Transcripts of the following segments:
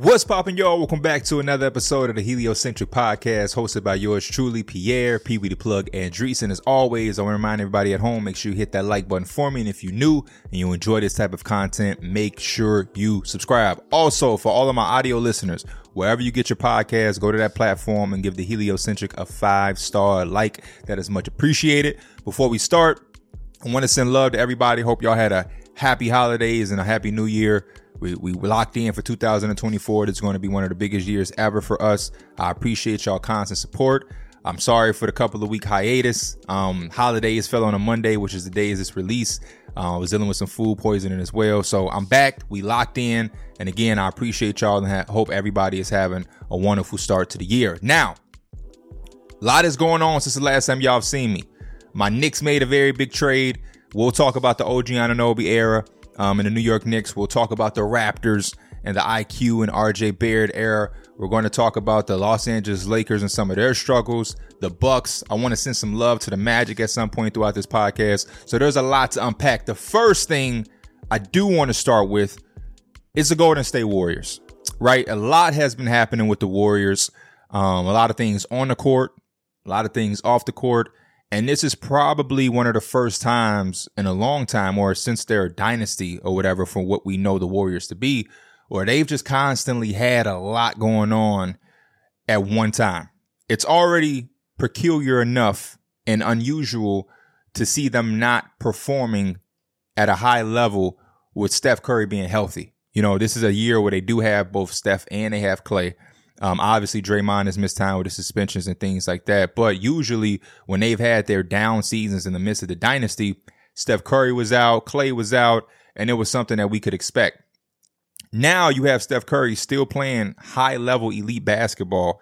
What's poppin', y'all? Welcome back to another episode of the Heliocentric Podcast, hosted by yours truly, Pierre, Pee Wee the Plug, and And as always, I want to remind everybody at home, make sure you hit that like button for me. And if you're new and you enjoy this type of content, make sure you subscribe. Also, for all of my audio listeners, wherever you get your podcast, go to that platform and give the Heliocentric a five star like. That is much appreciated. Before we start, I want to send love to everybody. Hope y'all had a happy holidays and a happy new year. We, we locked in for 2024. It's going to be one of the biggest years ever for us. I appreciate y'all constant support. I'm sorry for the couple of week hiatus. Um, holidays fell on a Monday, which is the day of this release. Uh, I was dealing with some food poisoning as well. So I'm back. We locked in. And again, I appreciate y'all and ha- hope everybody is having a wonderful start to the year. Now, a lot is going on since the last time y'all have seen me. My Knicks made a very big trade. We'll talk about the OG Anunoby era um, in the New York Knicks. We'll talk about the Raptors and the IQ and RJ Barrett era. We're going to talk about the Los Angeles Lakers and some of their struggles, the Bucks. I want to send some love to the Magic at some point throughout this podcast. So there's a lot to unpack. The first thing I do want to start with is the Golden State Warriors. Right? A lot has been happening with the Warriors. Um, a lot of things on the court, a lot of things off the court. And this is probably one of the first times in a long time, or since their dynasty or whatever, from what we know the Warriors to be, where they've just constantly had a lot going on at one time. It's already peculiar enough and unusual to see them not performing at a high level with Steph Curry being healthy. You know, this is a year where they do have both Steph and they have Klay. Um, obviously, Draymond has missed time with the suspensions and things like that. But usually, when they've had their down seasons in the midst of the dynasty, Steph Curry was out, Klay was out, and it was something that we could expect. Now you have Steph Curry still playing high level elite basketball,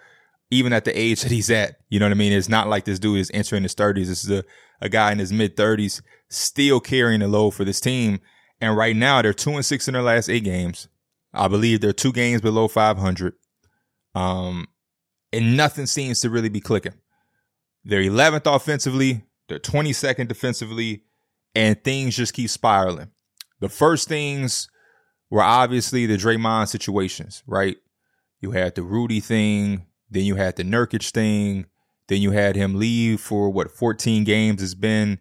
even at the age that he's at. You know what I mean? It's not like this dude is entering his 30s. This is a, a guy in his mid 30s still carrying the load for this team. And right now, they're two and six in their last eight games. I believe they're two games below 500. Um, and nothing seems to really be clicking. They're 11th offensively, they're 22nd defensively, and things just keep spiraling. The first things were obviously the Draymond situations, right? You had the Rudy thing, then you had the Nurkic thing, then you had him leave for what 14 games has been,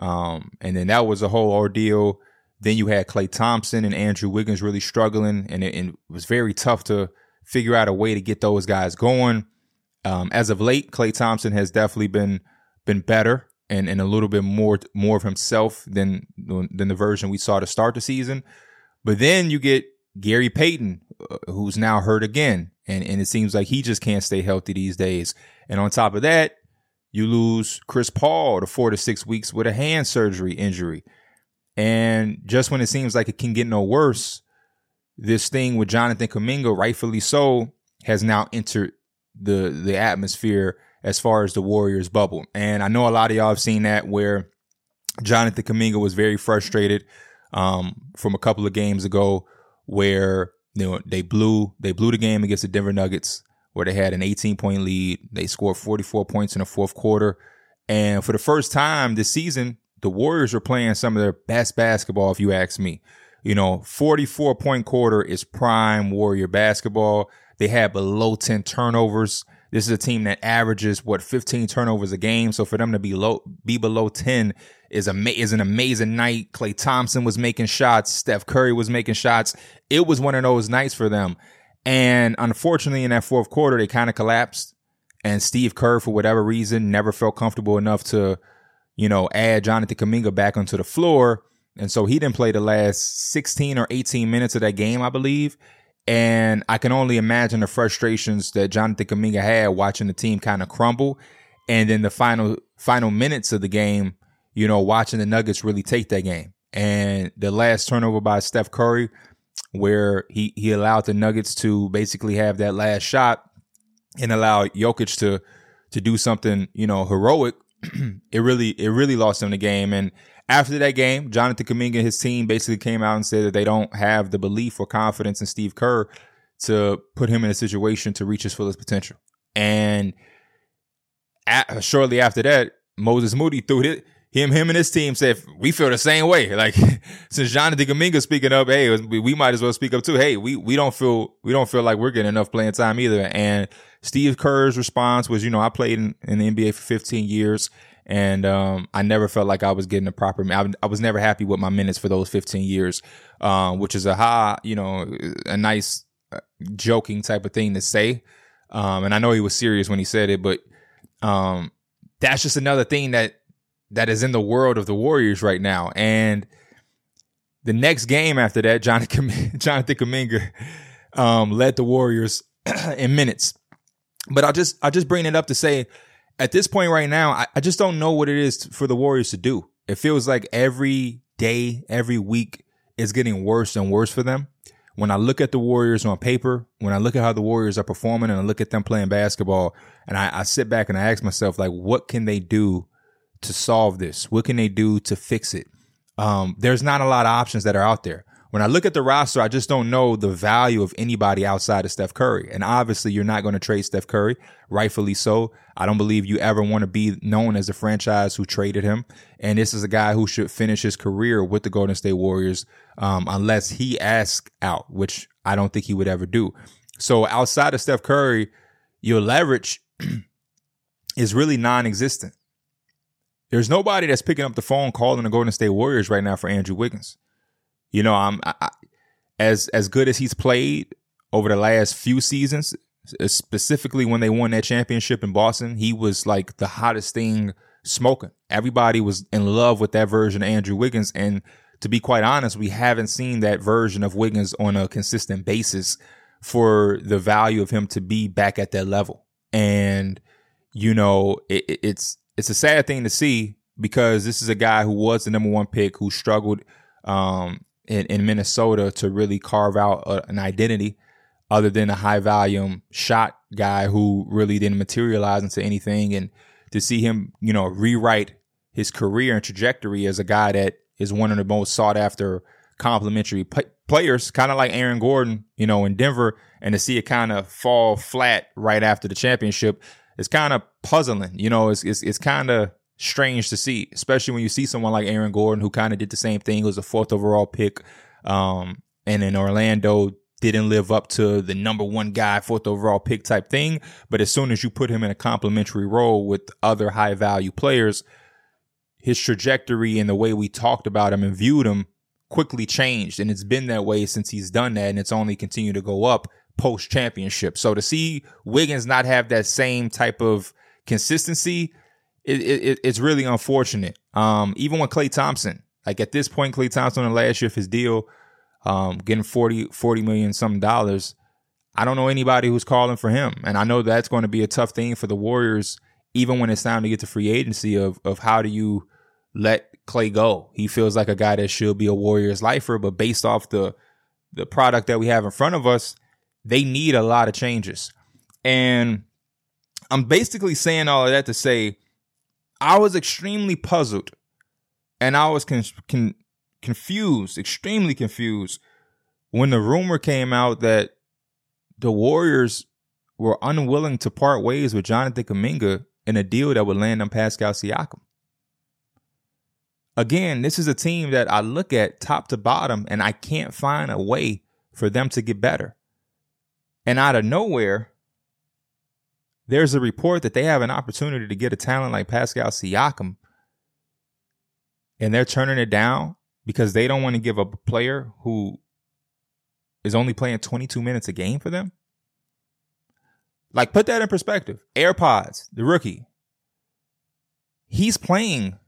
um, and then that was a whole ordeal. Then you had Klay Thompson and Andrew Wiggins really struggling, and it, and it was very tough to figure out a way to get those guys going. Um, as of late, Klay Thompson has definitely been been better and, and a little bit more more of himself than than the version we saw to start the season. But then you get Gary Payton, uh, who's now hurt again, and and it seems like he just can't stay healthy these days. And on top of that, you lose Chris Paul to four to six weeks with a hand surgery injury. And just when it seems like it can get no worse, this thing with Jonathan Kuminga, rightfully so, has now entered the the atmosphere as far as the Warriors bubble. And I know a lot of y'all have seen that where Jonathan Kuminga was very frustrated um, from a couple of games ago where you know they blew they blew the game against the Denver Nuggets where they had an 18 point lead. They scored 44 points in the fourth quarter. And for the first time this season, the Warriors were playing some of their best basketball, if you ask me. You know, 44 point quarter is prime Warrior basketball. They had below 10 turnovers. This is a team that averages what 15 turnovers a game. So for them to be low, be below 10 is a is an amazing night. Klay Thompson was making shots. Steph Curry was making shots. It was one of those nights for them. And unfortunately, in that fourth quarter, they kind of collapsed. And Steve Kerr, for whatever reason, never felt comfortable enough to, you know, add Jonathan Kuminga back onto the floor. And so he didn't play the last 16 or 18 minutes of that game, I believe. And I can only imagine the frustrations that Jonathan Kuminga had watching the team kind of crumble. And then the final final minutes of the game, you know, watching the Nuggets really take that game. And the last turnover by Steph Curry, where he, he allowed the Nuggets to basically have that last shot and allow Jokic to to do something, you know, heroic. it really it really lost him the game. And after that game, Jonathan Kuminga and his team basically came out and said that they don't have the belief or confidence in Steve Kerr to put him in a situation to reach his fullest potential. And at, shortly after that, Moses Moody threw it. him, him and his team said we feel the same way. Like since Jonathan Kuminga speaking up, hey, we might as well speak up too. Hey, we we don't feel we don't feel like we're getting enough playing time either. And Steve Kerr's response was, you know, I played in, in the NBA for 15 years, and um, I never felt like I was getting the proper. I, I was never happy with my minutes for those 15 years, um, which is a high, you know, a nice uh, joking type of thing to say. Um, and I know he was serious when he said it, but um, that's just another thing that that is in the world of the Warriors right now. And the next game after that, Jonathan Jonathan Kuminga um, led the Warriors in minutes. But I just I just bring it up to say, at this point right now, I, I just don't know what it is for the Warriors to do. It feels like every day, every week is getting worse and worse for them. When I look at the Warriors on paper, when I look at how the Warriors are performing and I look at them playing basketball, and I, I sit back and I ask myself, like, what can they do to solve this? What can they do to fix it? Um, there's not a lot of options that are out there. When I look at the roster, I just don't know the value of anybody outside of Steph Curry. And obviously, you're not going to trade Steph Curry, rightfully so. I don't believe you ever want to be known as the franchise who traded him. And this is a guy who should finish his career with the Golden State Warriors, um, unless he asks out, which I don't think he would ever do. So outside of Steph Curry, your leverage is really non-existent. There's nobody that's picking up the phone calling the Golden State Warriors right now for Andrew Wiggins. You know, I'm I, as as good as he's played over the last few seasons, specifically when they won that championship in Boston, he was like the hottest thing smoking. Everybody was in love with that version of Andrew Wiggins, and to be quite honest, we haven't seen that version of Wiggins on a consistent basis for the value of him to be back at that level. And you know, it, it's it's a sad thing to see because this is a guy who was the number one pick who struggled um, in, in, Minnesota to really carve out a, an identity other than a high volume shot guy who really didn't materialize into anything. And to see him, you know, rewrite his career and trajectory as a guy that is one of the most sought after complimentary p- players, kind of like Aaron Gordon, you know, in Denver, and to see it kind of fall flat right after the championship it's kind of puzzling. You know, it's it's, it's kind of strange to see, especially when you see someone like Aaron Gordon who kind of did the same thing. Was a fourth overall pick, um, and in Orlando didn't live up to the number one guy, fourth overall pick type thing. But as soon as you put him in a complementary role with other high value players, his trajectory and the way we talked about him and viewed him quickly changed. And it's been that way since he's done that. And it's only continued to go up post championship. So to see Wiggins not have that same type of consistency, it, it, it's really unfortunate. Um, even with Klay Thompson, like at this point, Klay Thompson in the last year of his deal, um, getting 40, 40 million some dollars. I don't know anybody who's calling for him. And I know that's going to be a tough thing for the Warriors, even when it's time to get to free agency of, of how do you let Klay go? He feels like a guy that should be a Warriors lifer, but based off the, the product that we have in front of us, they need a lot of changes. And I'm basically saying all of that to say I was extremely puzzled and I was con- con- confused, extremely confused when the rumor came out that the Warriors were unwilling to part ways with Jonathan Kuminga in a deal that would land on Pascal Siakam. Again, this is a team that I look at top to bottom and I can't find a way for them to get better. And out of nowhere, there's a report that they have an opportunity to get a talent like Pascal Siakam. And they're turning it down because they don't want to give up a player who is only playing 22 minutes a game for them. Like, put that in perspective. AirPods, the rookie, he's playing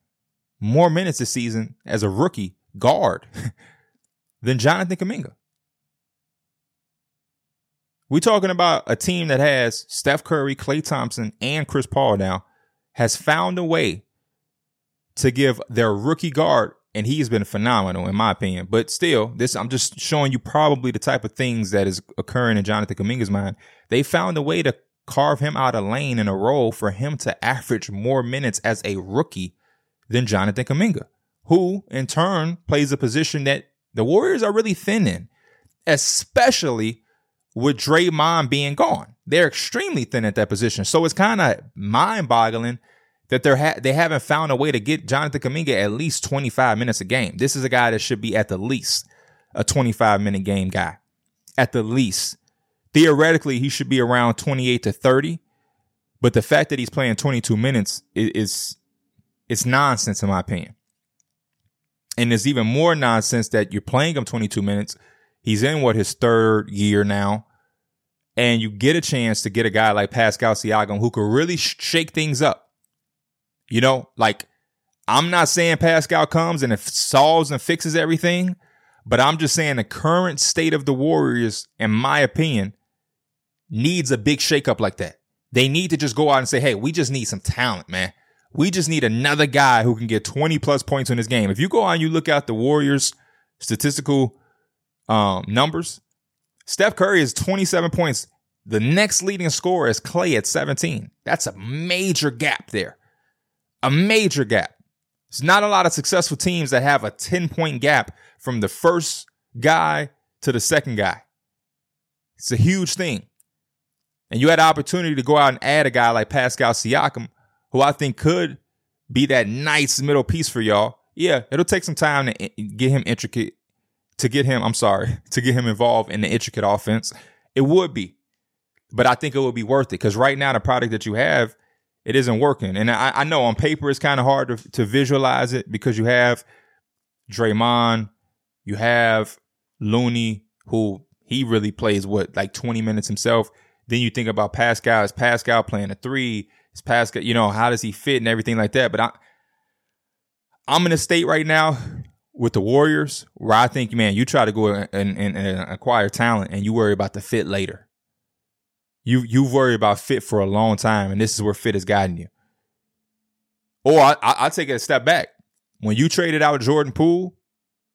more minutes this season as a rookie guard than Jonathan Kuminga. We're talking about a team that has Steph Curry, Klay Thompson, and Chris Paul now has found a way to give their rookie guard, and he's been phenomenal in my opinion. But still, this I'm just showing you probably the type of things that is occurring in Jonathan Kuminga's mind. They found a way to carve him out a lane in a role for him to average more minutes as a rookie than Jonathan Kuminga, who in turn plays a position that the Warriors are really thin in, especially with Draymond being gone. They're extremely thin at that position. So it's kind of mind boggling that they're ha- they haven't found a way to get Jonathan Kuminga at least 25 minutes a game. This is a guy that should be at the least a 25 minute game guy. At the least. Theoretically, he should be around 28 to 30. But the fact that he's playing 22 minutes is, is it's nonsense in my opinion. And it's even more nonsense that you're playing him 22 minutes. He's in what his third year now. And you get a chance to get a guy like Pascal Siakam who could really sh- shake things up. You know, like I'm not saying Pascal comes and it solves and fixes everything, but I'm just saying the current state of the Warriors, in my opinion, needs a big shakeup like that. They need to just go out and say, hey, we just need some talent, man. We just need another guy who can get 20 plus points in this game. If you go on, you look at the Warriors statistical um, numbers, Steph Curry is 27 points. The next leading scorer is Klay at 17. That's a major gap there. A major gap. It's not a lot of successful teams that have a 10 point gap from the first guy to the second guy. It's a huge thing. And you had an opportunity to go out and add a guy like Pascal Siakam, who I think could be that nice middle piece for y'all. Yeah, it'll take some time to get him intricate, to get him, I'm sorry, to get him involved in the intricate offense. It would be. But I think it would be worth it because right now, the product that you have, it isn't working. And I, I know on paper it's kind of hard to, to visualize it because you have Draymond, you have Looney, who he really plays what, like 20 minutes himself. Then you think about Pascal. Is Pascal playing a three? Is Pascal, you know, how does he fit and everything like that? But I, I'm in a state right now with the Warriors where I think, man, you try to go and, and, and acquire talent and you worry about the fit later. You you worry about fit for a long time, and this is where fit is guiding you. Or I, I, I'll take it a step back. When you traded out Jordan Poole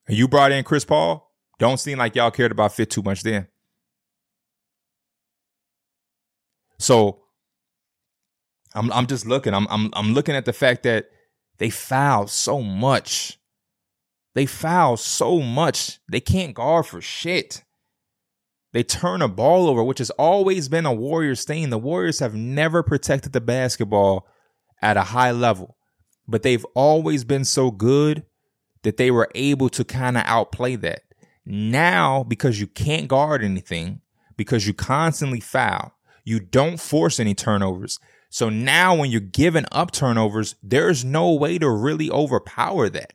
and you brought in Chris Paul, don't seem like y'all cared about fit too much then. So I'm I'm just looking. I'm I'm I'm looking at the fact that they fouled so much. They foul so much. They can't guard for shit. They turn a ball over, which has always been a Warriors thing. The Warriors have never protected the basketball at a high level, but they've always been so good that they were able to kind of outplay that. Now, because you can't guard anything, because you constantly foul, you don't force any turnovers. So now when you're giving up turnovers, there's no way to really overpower that.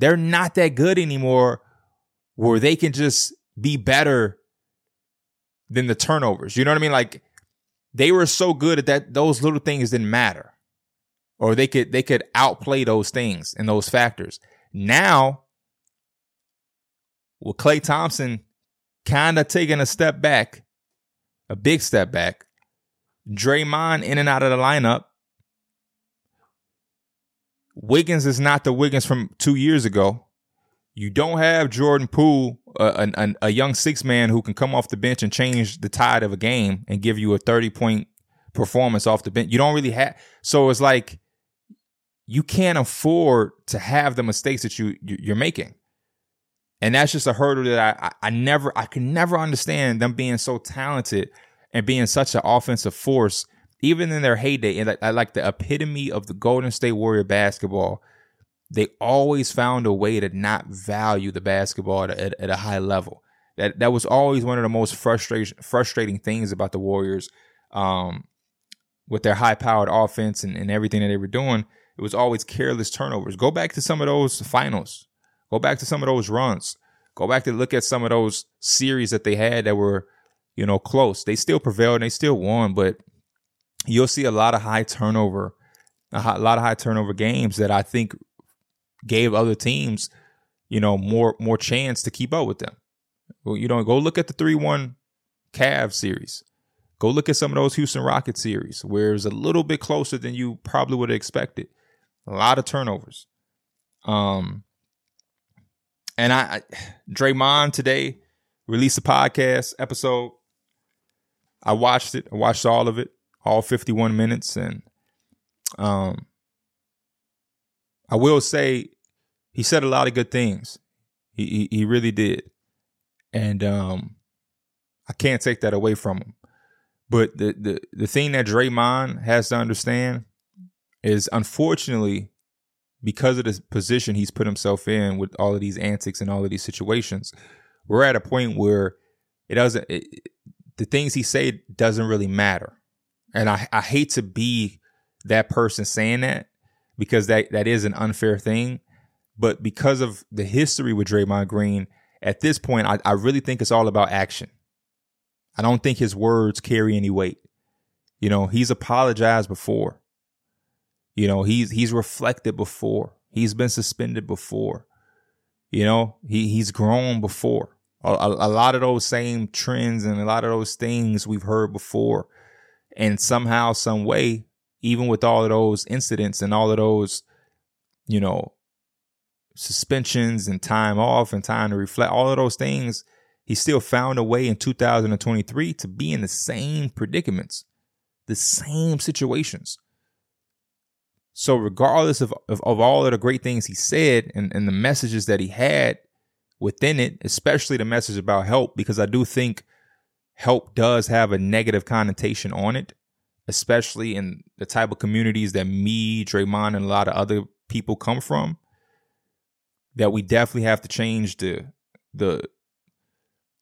They're not that good anymore where they can just be better than the turnovers. You know what I mean? Like they were so good at that those little things didn't matter. Or they could they could outplay those things and those factors. Now with Klay Thompson kind of taking a step back, a big step back, Draymond in and out of the lineup. Wiggins is not the Wiggins from two years ago. You don't have Jordan Poole, a, a, a young six man who can come off the bench and change the tide of a game and give you a 30 point performance off the bench. You don't really have. So it's like you can't afford to have the mistakes that you you're making. And that's just a hurdle that I, I, never I can never understand them being so talented and being such an offensive force, even in their heyday, and like, like the epitome of the Golden State Warrior basketball, they always found a way to not value the basketball at, at, at a high level. That that was always one of the most frustrating frustrating things about the Warriors, um, with their high powered offense and, and everything that they were doing. It was always careless turnovers. Go back to some of those finals. Go back to some of those runs. Go back to look at some of those series that they had that were you know, close. They still prevailed and they still won, but you'll see a lot of high turnover, a, lot of high turnover games that I think gave other teams, you know, more more chance to keep up with them. Well, you know, go look at the three one Cavs series. Go look at some of those Houston Rockets series where it's a little bit closer than you probably would have expected. A lot of turnovers. Um, and I, I Draymond today released a podcast episode I watched it. I watched all of it, all 51 minutes, and um, I will say he said a lot of good things. He he, he really did, and um, I can't take that away from him. But the the the thing that Draymond has to understand is unfortunately because of the position he's put himself in with all of these antics and all of these situations, we're at a point where it doesn't it, the things he said doesn't really matter. And I, I hate to be that person saying that because that, that is an unfair thing. But because of the history with Draymond Green, at this point, I, I really think it's all about action. I don't think his words carry any weight. You know, he's apologized before. You know, he's he's reflected before. He's been suspended before. You know, he he's grown before. A, a, a, lot of those same trends and a lot of those things we've heard before. And somehow, some way, even with all of those incidents and all of those, you know, suspensions and time off and time to reflect, all of those things, he still found a way in 2023 to be in the same predicaments, the same situations. So regardless of, of, of, all of the great things he said and, and the messages that he had within it, especially the message about help, because I do think help does have a negative connotation on it, especially in the type of communities that me, Draymond, and a lot of other people come from. That we definitely have to change the the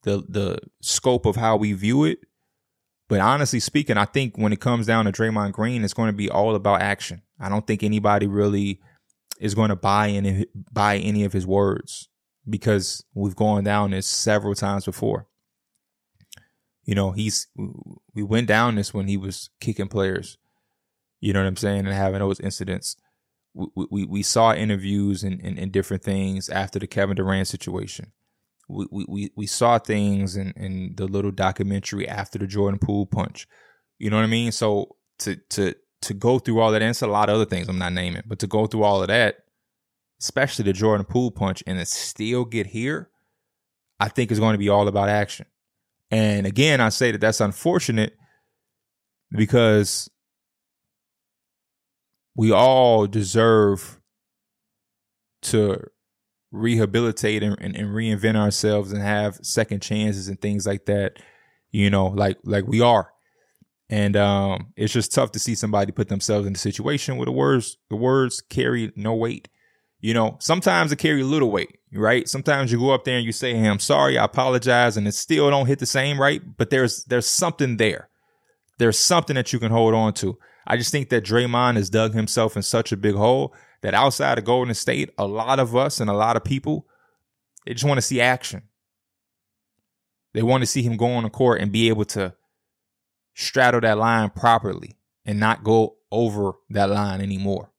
the the scope of how we view it. But honestly speaking, I think when it comes down to Draymond Green, it's going to be all about action. I don't think anybody really is going to buy any buy any of his words because we've gone down this several times before. You know, he's we went down this when he was kicking players. You know what I'm saying, and having those incidents. We we, we saw interviews and, and, and different things after the Kevin Durant situation. We we we saw things in, in the little documentary after the Jordan Poole punch. You know what I mean? So to to to go through all that, and it's a lot of other things I'm not naming, but to go through all of that, especially the Jordan Poole punch, and to still get here, I think is going to be all about action. And again, I say that that's unfortunate because we all deserve to rehabilitate and, and, and, reinvent ourselves and have second chances and things like that you know like like we are and um, it's just tough to see somebody put themselves in a situation where the words the words carry no weight. You know, sometimes it carry little weight, right? Sometimes you go up there and you say, hey, "I'm sorry, I apologize," and it still don't hit the same, right? But there's there's something there. There's something that you can hold on to. I just think that Draymond has dug himself in such a big hole that outside of Golden State, a lot of us and a lot of people, they just want to see action. They want to see him go on the court and be able to straddle that line properly and not go over that line anymore.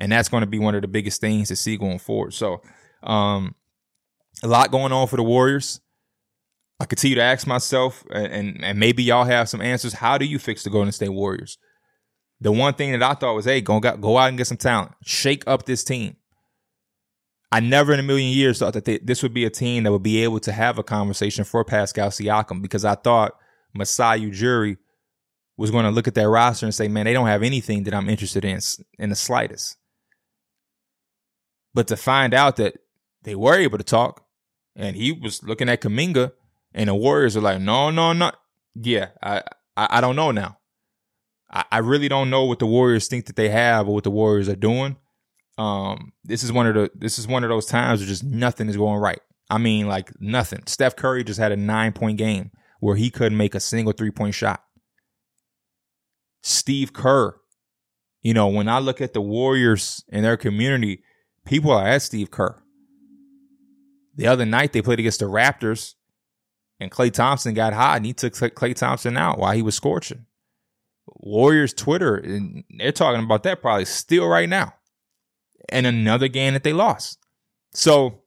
And that's going to be one of the biggest things to see going forward. So, um, a lot going on for the Warriors. I continue to ask myself, and, and maybe y'all have some answers. How do you fix the Golden State Warriors? The one thing that I thought was, hey, go, go out and get some talent, shake up this team. I never in a million years thought that they, this would be a team that would be able to have a conversation for Pascal Siakam because I thought Masai Ujiri was going to look at that roster and say, man, they don't have anything that I'm interested in in the slightest. But to find out that they were able to talk and he was looking at Kuminga and the Warriors are like, no, no, not. Yeah, I, I, I don't know now. I, I really don't know what the Warriors think that they have or what the Warriors are doing. Um, this is one of the this is one of those times where just nothing is going right. I mean, like nothing. Steph Curry just had a nine point game where he couldn't make a single three point shot. Steve Kerr. You know, when I look at the Warriors and their community, people are at Steve Kerr. The other night they played against the Raptors and Klay Thompson got hot and he took Klay Thompson out while he was scorching. Warriors Twitter, and they're talking about that probably still right now. And another game that they lost. So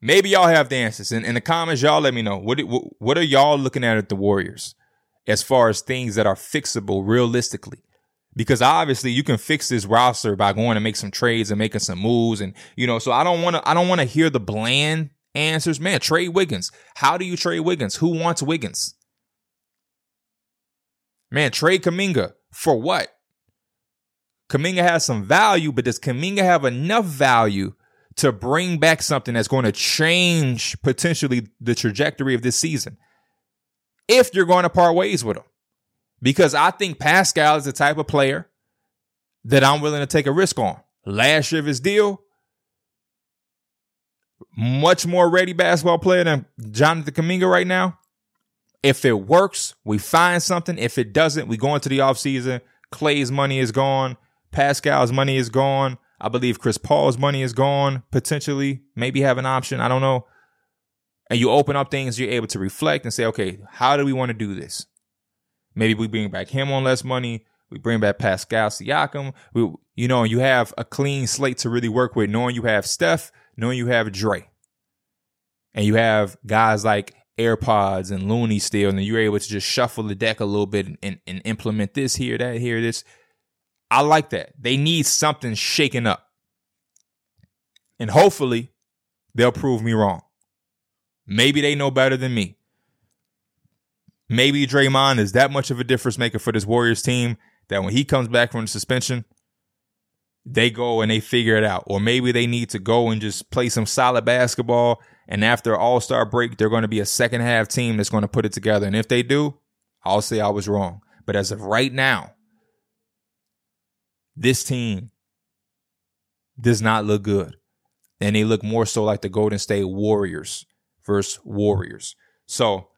maybe y'all have the answers. In, in the comments, y'all let me know. What, what are y'all looking at at the Warriors? as far as things that are fixable realistically. Because obviously you can fix this roster by going to make some trades and making some moves. And, you know, so I don't want to, I don't want to hear the bland answers. Man, trade Wiggins. How do you trade Wiggins? Who wants Wiggins? Man, trade Kuminga. For what? Kuminga has some value, but does Kuminga have enough value to bring back something that's going to change potentially the trajectory of this season? if you're going to part ways with him. Because I think Pascal is the type of player that I'm willing to take a risk on. Last year of his deal, much more ready basketball player than Jonathan Kuminga right now. If it works, we find something. If it doesn't, we go into the offseason. Klay's money is gone. Pascal's money is gone. I believe Chris Paul's money is gone, potentially. Maybe have an option. I don't know. And you open up things, you're able to reflect and say, okay, how do we want to do this? Maybe we bring back him on less money. We bring back Pascal Siakam. We, you know, you have a clean slate to really work with, knowing you have Steph, knowing you have Dre. And you have guys like AirPods and Looney still, and you're able to just shuffle the deck a little bit and, and, and implement this here, that here, this. I like that. They need something shaken up. And hopefully they'll prove me wrong. Maybe they know better than me. Maybe Draymond is that much of a difference maker for this Warriors team that when he comes back from the suspension, they go and they figure it out. Or maybe they need to go and just play some solid basketball and after All Star break, they're going to be a second half team that's going to put it together. And if they do, I'll say I was wrong. But as of right now, this team does not look good. And they look more so like the Golden State Warriors versus Warriors. So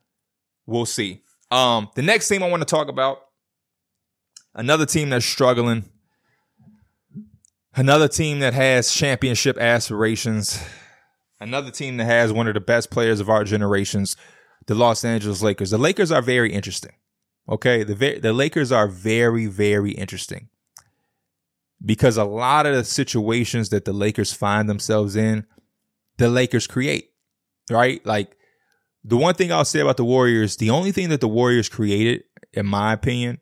we'll see. Um, the next team I want to talk about, another team that's struggling, another team that has championship aspirations another team that has one of the best players of our generations, the Los Angeles Lakers. The Lakers are very interesting. Okay, the the Lakers are very very interesting because a lot of the situations that the Lakers find themselves in, the Lakers create. Right? Like the one thing I'll say about the Warriors, the only thing that the Warriors created in my opinion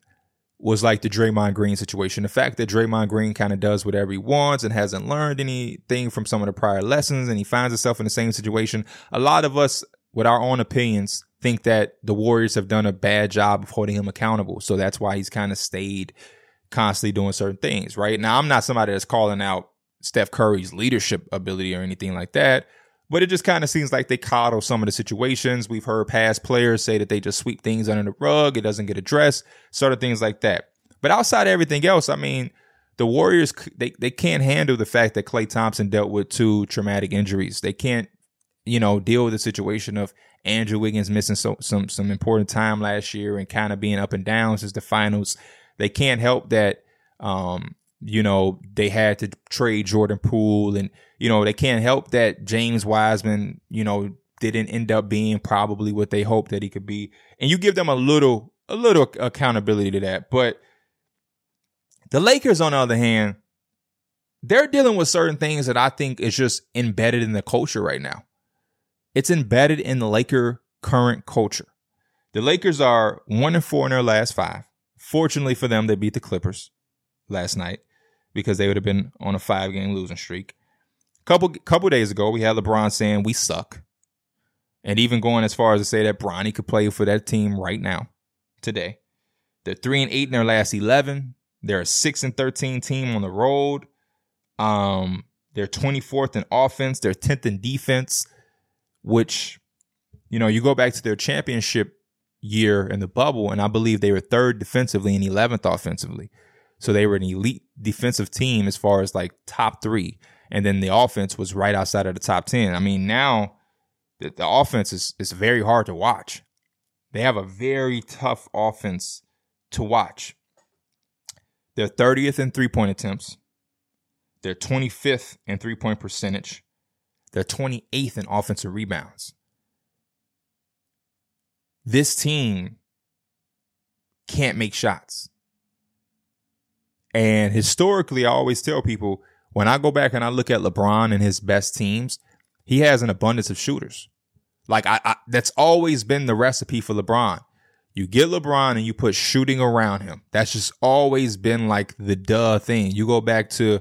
was like the Draymond Green situation. The fact that Draymond Green kind of does whatever he wants and hasn't learned anything from some of the prior lessons and he finds himself in the same situation. A lot of us, with our own opinions, think that the Warriors have done a bad job of holding him accountable. So that's why he's kind of stayed constantly doing certain things, right? Now, I'm not somebody that's calling out Steph Curry's leadership ability or anything like that. But it just kind of seems like they coddle some of the situations. We've heard past players say that they just sweep things under the rug. It doesn't get addressed, sort of things like that. But outside of everything else, I mean, the Warriors they they can't handle the fact that Klay Thompson dealt with two traumatic injuries. They can't, you know, deal with the situation of Andrew Wiggins missing so, some some important time last year and kind of being up and down since the finals. They can't help that um, you know, they had to trade Jordan Poole and, you know, they can't help that James Wiseman, you know, didn't end up being probably what they hoped that he could be. And you give them a little, a little accountability to that. But the Lakers, on the other hand, they're dealing with certain things that I think is just embedded in the culture right now. It's embedded in the Laker current culture. The Lakers are one and four in their last five. Fortunately for them, they beat the Clippers last night because they would have been on a five game losing streak. Couple couple days ago, we had LeBron saying we suck, and even going as far as to say that Bronny could play for that team right now, today. They're three and eight in their last eleven. They're a six and thirteen team on the road. Um, they're twenty fourth in offense. They're tenth in defense, which, you know, you go back to their championship year in the bubble, and I believe they were third defensively and eleventh offensively. So they were an elite defensive team as far as like top three. And then the offense was right outside of the top 10. I mean, now the, the offense is, is very hard to watch. They have a very tough offense to watch. They're 30th in three point attempts. They're 25th in three point percentage. They're 28th in offensive rebounds. This team can't make shots. And historically, I always tell people when I go back and I look at LeBron and his best teams, he has an abundance of shooters. Like I, I that's always been the recipe for LeBron. You get LeBron and you put shooting around him. That's just always been like the duh thing. You go back to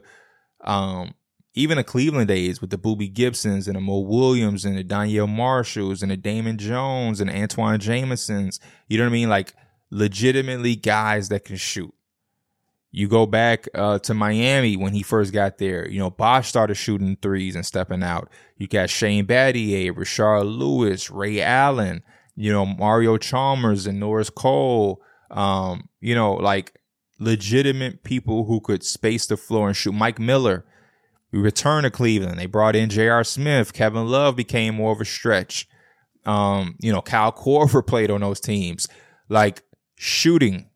um, even the Cleveland days with the Boobie Gibsons and the Mo Williams and the Donyell Marshalls and the Damon Jones and Antawn Jamisons. You know what I mean? Like legitimately guys that can shoot. You go back uh, to Miami when he first got there. You know, Bosh started shooting threes and stepping out. You got Shane Battier, Rashard Lewis, Ray Allen, you know, Mario Chalmers and Norris Cole. Um, you know, like legitimate people who could space the floor and shoot. Mike Miller, we returned to Cleveland. They brought in J.R. Smith. Kevin Love became more of a stretch. Um, you know, Kyle Korver played on those teams. Like shooting.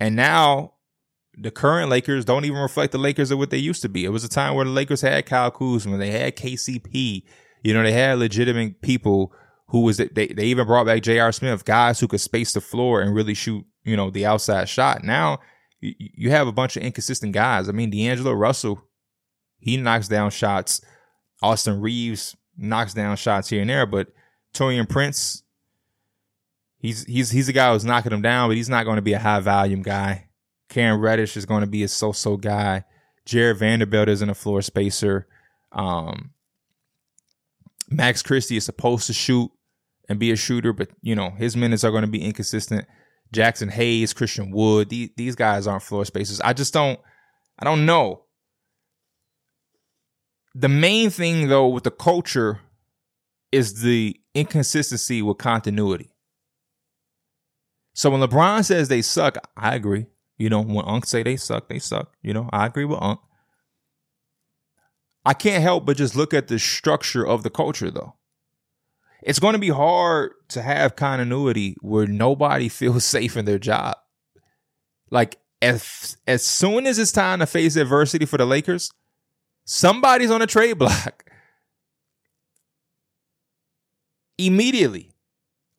And now the current Lakers don't even reflect the Lakers of what they used to be. It was a time where the Lakers had Kyle Kuzma, they had KCP. You know, they had legitimate people who was they they even brought back J.R. Smith, guys who could space the floor and really shoot, you know, the outside shot. Now you, have a bunch of inconsistent guys. I mean, D'Angelo Russell, he knocks down shots. Austin Reaves knocks down shots here and there, but Taurean Prince, he's he's he's a guy who's knocking them down, but he's not going to be a high volume guy. Cam Reddish is going to be a so-so guy. Jarred Vanderbilt isn't a floor spacer. Um, Max Christie is supposed to shoot and be a shooter, but you know his minutes are going to be inconsistent. Jaxson Hayes, Christian Wood, these, these guys aren't floor spacers. I just don't, I don't know. The main thing though with the culture is the inconsistency with continuity. So when LeBron says they suck, I agree. You know, when Unc say they suck, they suck. You know, I agree with Unc. I can't help but just look at the structure of the culture though. It's going to be hard to have continuity where nobody feels safe in their job. Like as as soon as it's time to face adversity for the Lakers, somebody's on a trade block. Immediately.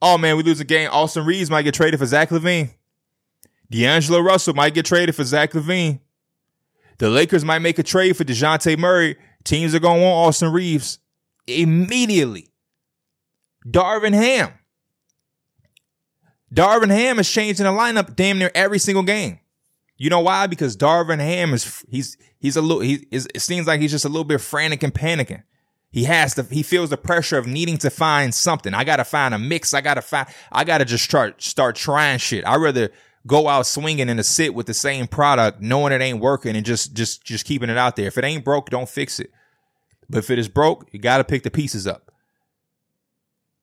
Oh man, we lose a game. Austin Reaves might get traded for Zach LaVine. D'Angelo Russell might get traded for Zach LaVine. The Lakers might make a trade for DeJounte Murray. Teams are going to want Austin Reaves immediately. Darvin Ham. Darvin Ham is changing the lineup damn near every single game. You know why? Because Darvin Ham is he's he's a little he is it seems like he's just a little bit frantic and panicking. He has to he feels the pressure of needing to find something. I gotta find a mix. I gotta find I gotta just start start trying shit. I rather go out swinging and to sit with the same product, knowing it ain't working and just, just, just keeping it out there. If it ain't broke, don't fix it. But if it is broke, you got to pick the pieces up.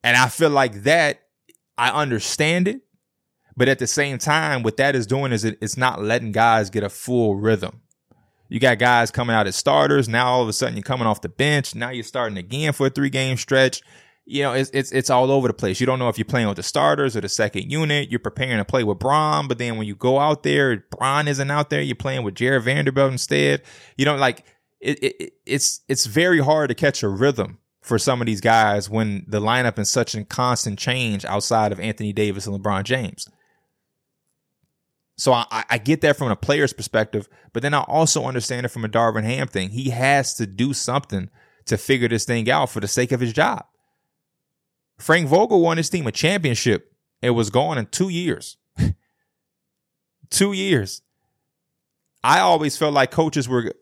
And I feel like that, I understand it. But at the same time, what that is doing is it, it's not letting guys get a full rhythm. You got guys coming out as starters. Now all of a sudden you're coming off the bench. Now you're starting again for a three game stretch you know, it's, it's, it's all over the place. You don't know if you're playing with the starters or the second unit. You're preparing to play with Bron, but then when you go out there, Bron isn't out there. You're playing with Jarred Vanderbilt instead. You know, like it, it, it's, it's very hard to catch a rhythm for some of these guys when the lineup is such a constant change outside of Anthony Davis and LeBron James. So I, I get that from a player's perspective, but then I also understand it from a Darvin Ham thing. He has to do something to figure this thing out for the sake of his job. Frank Vogel won his team a championship. It was gone in two years. two years. I always felt like coaches were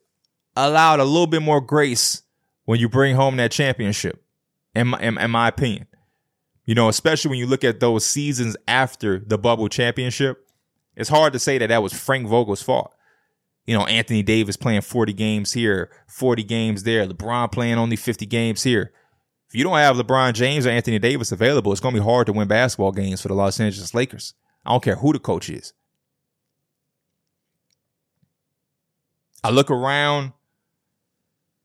allowed a little bit more grace when you bring home that championship, in my, in, in my opinion. You know, especially when you look at those seasons after the bubble championship, it's hard to say that that was Frank Vogel's fault. You know, Anthony Davis playing 40 games here, 40 games there, LeBron playing only 50 games here if you don't have LeBron James or Anthony Davis available, it's going to be hard to win basketball games for the Los Angeles Lakers. I don't care who the coach is. I look around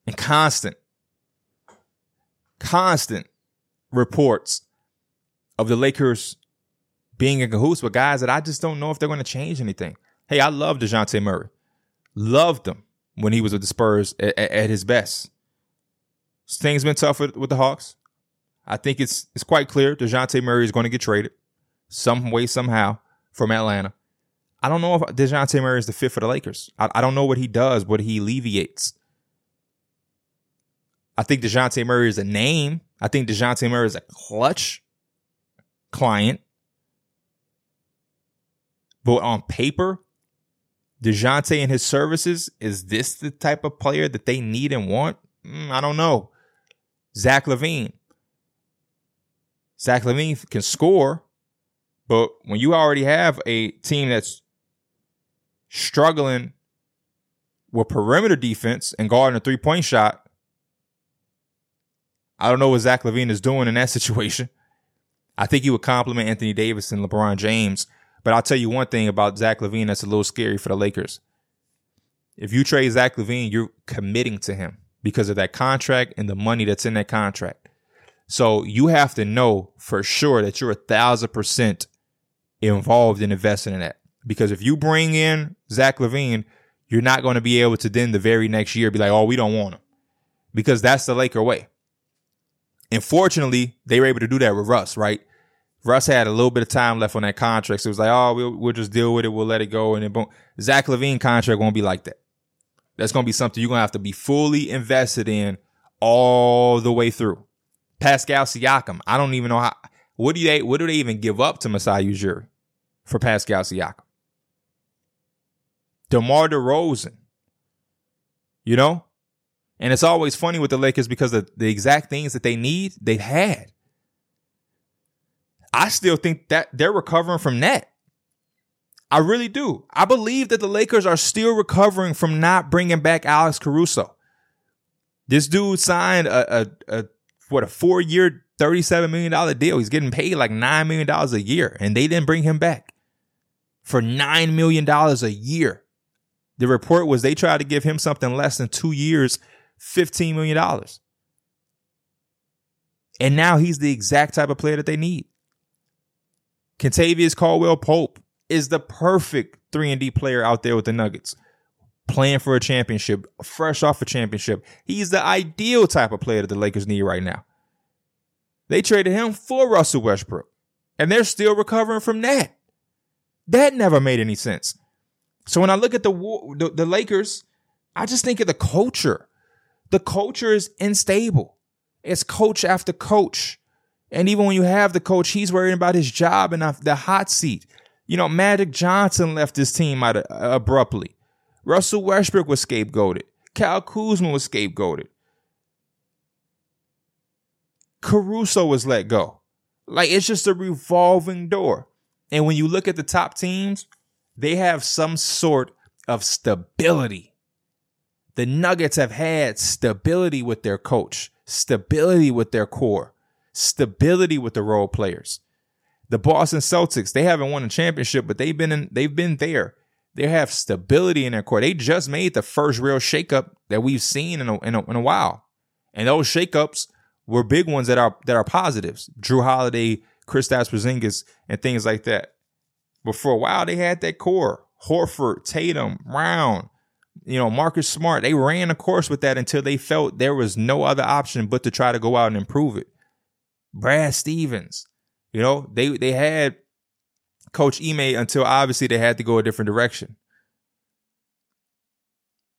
and constant, constant reports of the Lakers being in cahoots with guys that I just don't know if they're going to change anything. Hey, I love DeJounte Murray. Loved him when he was with the Spurs at, at his best. Things been tough with, with the Hawks. I think it's it's quite clear DeJounte Murray is going to get traded some way, somehow from Atlanta. I don't know if DeJounte Murray is the fit for the Lakers. I, I don't know what he does, what he alleviates. I think DeJounte Murray is a name. I think DeJounte Murray is a Klutch client. But on paper, DeJounte and his services, is this the type of player that they need and want? Mm, I don't know. Zach LaVine. Zach LaVine can score, but when you already have a team that's struggling with perimeter defense and guarding a three point shot, I don't know what Zach LaVine is doing in that situation. I think he would complement Anthony Davis and LeBron James But I'll tell you one thing about Zach LaVine that's a little scary for the Lakers. If you trade Zach LaVine, you're committing to him because of that contract and the money that's in that contract. So you have to know for sure that you're a thousand percent involved in investing in that. Because if you bring in Zach LaVine, you're not going to be able to then the very next year be like, oh, we don't want him. Because that's the Laker way. And fortunately, they were able to do that with Russ, right? Russ had a little bit of time left on that contract. So it was like, oh, we'll, we'll just deal with it. We'll let it go. And then boom. Zach LaVine contract won't be like that. That's going to be something you're going to have to be fully invested in all the way through. Pascal Siakam. I don't even know how, what do they, what do they even give up to Masai Ujiri for Pascal Siakam? DeMar DeRozan. You know? And it's always funny with the Lakers because the, the exact things that they need, they've had. I still think that they're recovering from that. I really do. I believe that the Lakers are still recovering from not bringing back Alex Caruso. This dude signed a, a, a what a four year, thirty seven million dollar deal. He's getting paid like nine million dollars a year, and they didn't bring him back for nine million dollars a year. The report was they tried to give him something less than two years, $15 million. And now he's the exact type of player that they need. Kentavious Caldwell Pope is the perfect 3 and D player out there with the Nuggets. Playing for a championship, fresh off a championship. He's the ideal type of player that the Lakers need right now. They traded him for Russell Westbrook, and they're still recovering from that. That never made any sense. So when I look at the, the, the Lakers, I just think of the culture. The culture is unstable. It's coach after coach. And even when you have the coach, he's worrying about his job and the hot seat. You know, Magic Johnson left his team out of, uh, abruptly. Russell Westbrook was scapegoated. Cal Kuzma was scapegoated. Caruso was let go. Like it's just a revolving door. And when you look at the top teams, they have some sort of stability. The Nuggets have had stability with their coach, stability with their core, stability with the role players. The Boston Celtics, they haven't won a championship, but they've been in, they've been there. They have stability in their core. They just made the first real shakeup that we've seen in a, in a, in a while. And those shakeups were big ones that are that are positives. Jrue Holiday, Kristaps Porzingis, and things like that. But for a while, they had that core. Horford, Tatum, Brown, you know, Marcus Smart. They ran a course with that until they felt there was no other option but to try to go out and improve it. Brad Stevens, you know, they they had Coach Ime until obviously they had to go a different direction.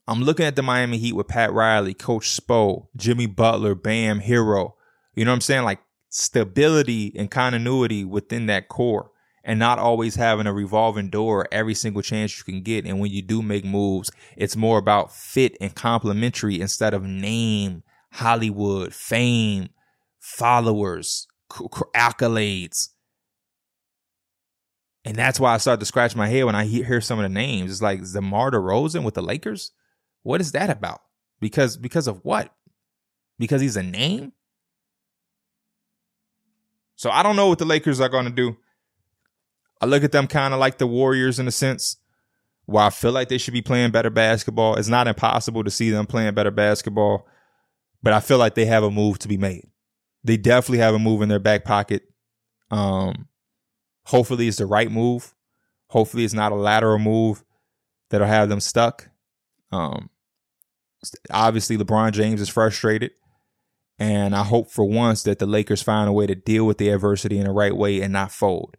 I'm looking at the Miami Heat with Pat Riley, Coach Spo, Jimmy Butler, Bam, Herro. You know what I'm saying? Like stability and continuity within that core and not always having a revolving door every single chance you can get. And when you do make moves, it's more about fit and complementary instead of name, Hollywood, fame, followers, accolades. And that's why I start to scratch my head when I hear some of the names. It's like DeMar DeRozan with the Lakers. What is that about? Because because of what? Because he's a name. So I don't know what the Lakers are going to do. I look at them kind of like the Warriors in a sense, where I feel like they should be playing better basketball. It's not impossible to see them playing better basketball, but I feel like they have a move to be made. They definitely have a move in their back pocket. Um, hopefully it's the right move. Hopefully it's not a lateral move that'll have them stuck. Um, obviously LeBron James is frustrated. And I hope for once that the Lakers find a way to deal with the adversity in the right way and not fold.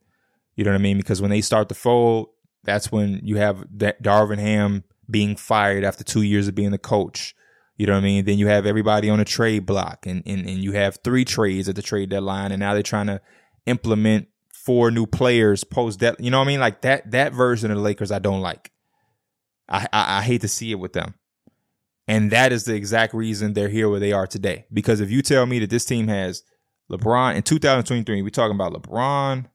You know what I mean? Because when they start to fold, that's when you have Darvin Ham being fired after two years of being the coach. You know what I mean? Then you have everybody on a trade block and, and, and you have three trades at the trade deadline and now they're trying to implement four new players post that. You know what I mean? Like that, that version of the Lakers I don't like. I, I, I hate to see it with them. And that is the exact reason they're here where they are today. Because if you tell me that this team has LeBron in 2023, we're talking about LeBron,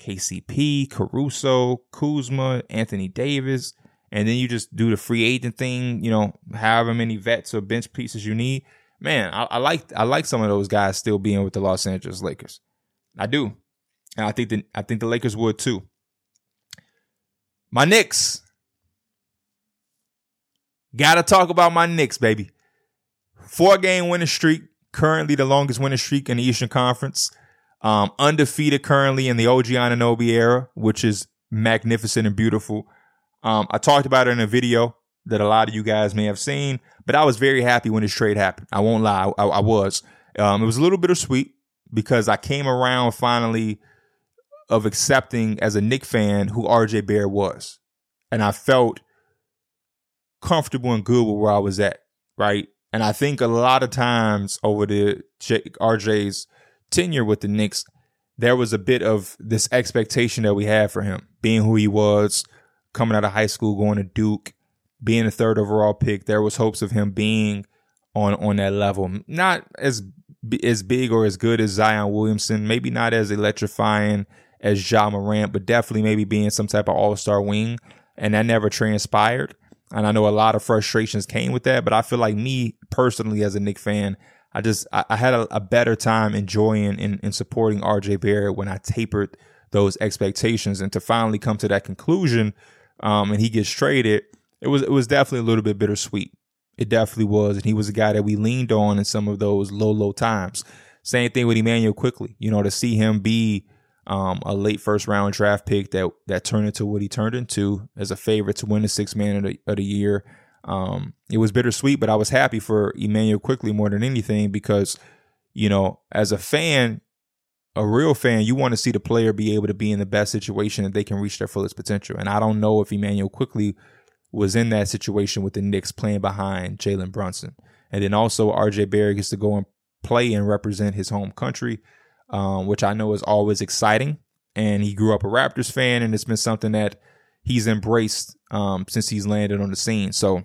KCP, Caruso, Kuzma, Anthony Davis, and then you just do the free agent thing, you know, however many vets or bench pieces you need. Man, I, I like I like some of those guys still being with the Los Angeles Lakers. I do. And I think the I think the Lakers would too. My Knicks. Gotta talk about my Knicks, baby. Four game winning streak, currently the longest winning streak in the Eastern Conference. Um, undefeated currently in the OG Anunoby era, which is magnificent and beautiful. Um, I talked about it in a video that a lot of you guys may have seen, but I was very happy when this trade happened. I won't lie, I, I was. Um, it was a little bittersweet because I came around finally of accepting as a Knick fan who RJ Bear was. And I felt comfortable and good with where I was at, right? And I think a lot of times over the RJ's tenure with the Knicks, there was a bit of this expectation that we had for him, being who he was, coming out of high school, going to Duke, being a third overall pick. There was hopes of him being on on that level, not as as big or as good as Zion Williamson, maybe not as electrifying as Ja Morant, but definitely maybe being some type of all star wing. And that never transpired. And I know a lot of frustrations came with that, but I feel like me personally as a Knick fan, I just I, I had a, a, better time enjoying and, and supporting RJ Barrett when I tapered those expectations and to finally come to that conclusion um, and he gets traded, it was it was definitely a little bit bittersweet. It definitely was. And he was a guy that we leaned on in some of those low, low times. Same thing with Immanuel Quickley. You know, to see him be um, a late first round draft pick that that turned into what he turned into as a favorite to win the sixth man of the, of the year. Um, it was bittersweet, but I was happy for Immanuel Quickley more than anything because, you know, as a fan, a real fan, you want to see the player be able to be in the best situation that they can reach their fullest potential. And I don't know if Immanuel Quickley was in that situation with the Knicks playing behind Jalen Brunson. And then also RJ Barrett gets to go and play and represent his home country um, which I know is always exciting. And he grew up a Raptors fan, and it's been something that he's embraced um, since he's landed on the scene. So,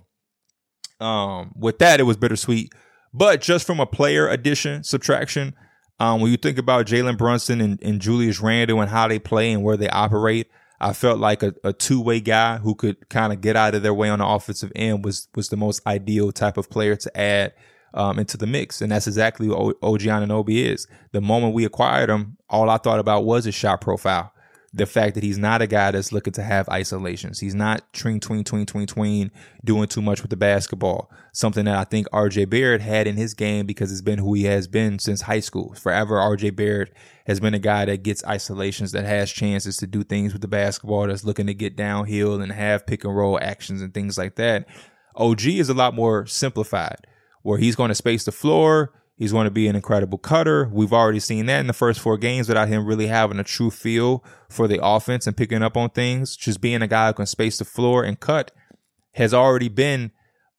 um, with that, it was bittersweet. But just from a player addition, subtraction, um, when you think about Jalen Brunson and, and, Julius Randle and how they play and where they operate, I felt like a, a two way guy who could kind of get out of their way on the offensive end was was the most ideal type of player to add um, into the mix. And that's exactly what OG Anunoby is. The moment we acquired him, all I thought about was his shot profile. The fact that he's not a guy that's looking to have isolations. He's not tween, tween, tween, tween, tween, doing too much with the basketball. Something that I think RJ Barrett had in his game because it's been who he has been since high school. Forever, RJ Barrett has been a guy that gets isolations, that has chances to do things with the basketball, that's looking to get downhill and have pick and roll actions and things like that. OG is a lot more simplified where he's going to space the floor. He's going to be an incredible cutter. We've already seen that in the first four games without him really having a true feel for the offense and picking up on things. Just being a guy who can space the floor and cut has already been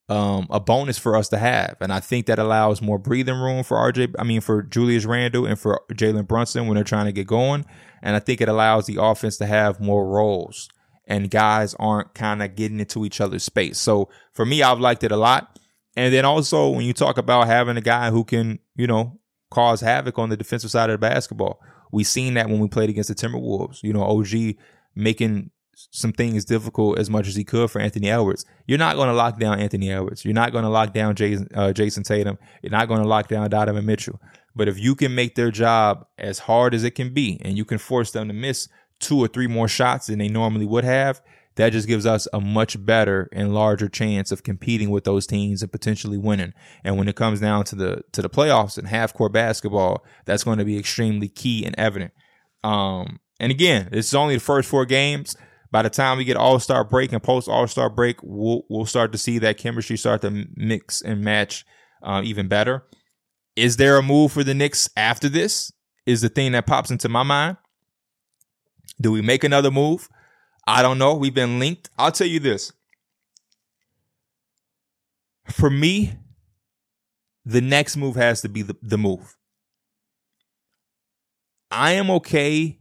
um, a bonus for us to have. And I think that allows more breathing room for RJ, I mean, for Julius Randle and for Jalen Brunson when they're trying to get going. And I think it allows the offense to have more roles and guys aren't kind of getting into each other's space. So for me, I've liked it a lot. And then also when you talk about having a guy who can, you know, cause havoc on the defensive side of the basketball, we seen that when we played against the Timberwolves. You know, OG making some things difficult as much as he could for Anthony Edwards. You're not going to lock down Anthony Edwards. You're not going to lock down Jason, uh, Jayson Tatum. You're not going to lock down Donovan Mitchell. But if you can make their job as hard as it can be, and you can force them to miss two or three more shots than they normally would have, that just gives us a much better and larger chance of competing with those teams and potentially winning. And when it comes down to the to the playoffs and half court basketball, that's going to be extremely key and evident. Um, and again, this is only the first four games. By the time we get All Star break and post All Star break, we'll we'll start to see that chemistry start to mix and match uh, even better. Is there a move for the Knicks after this? Is the thing that pops into my mind. Do we make another move? I don't know. We've been linked. I'll tell you this. For me, the next move has to be the, the move. I am okay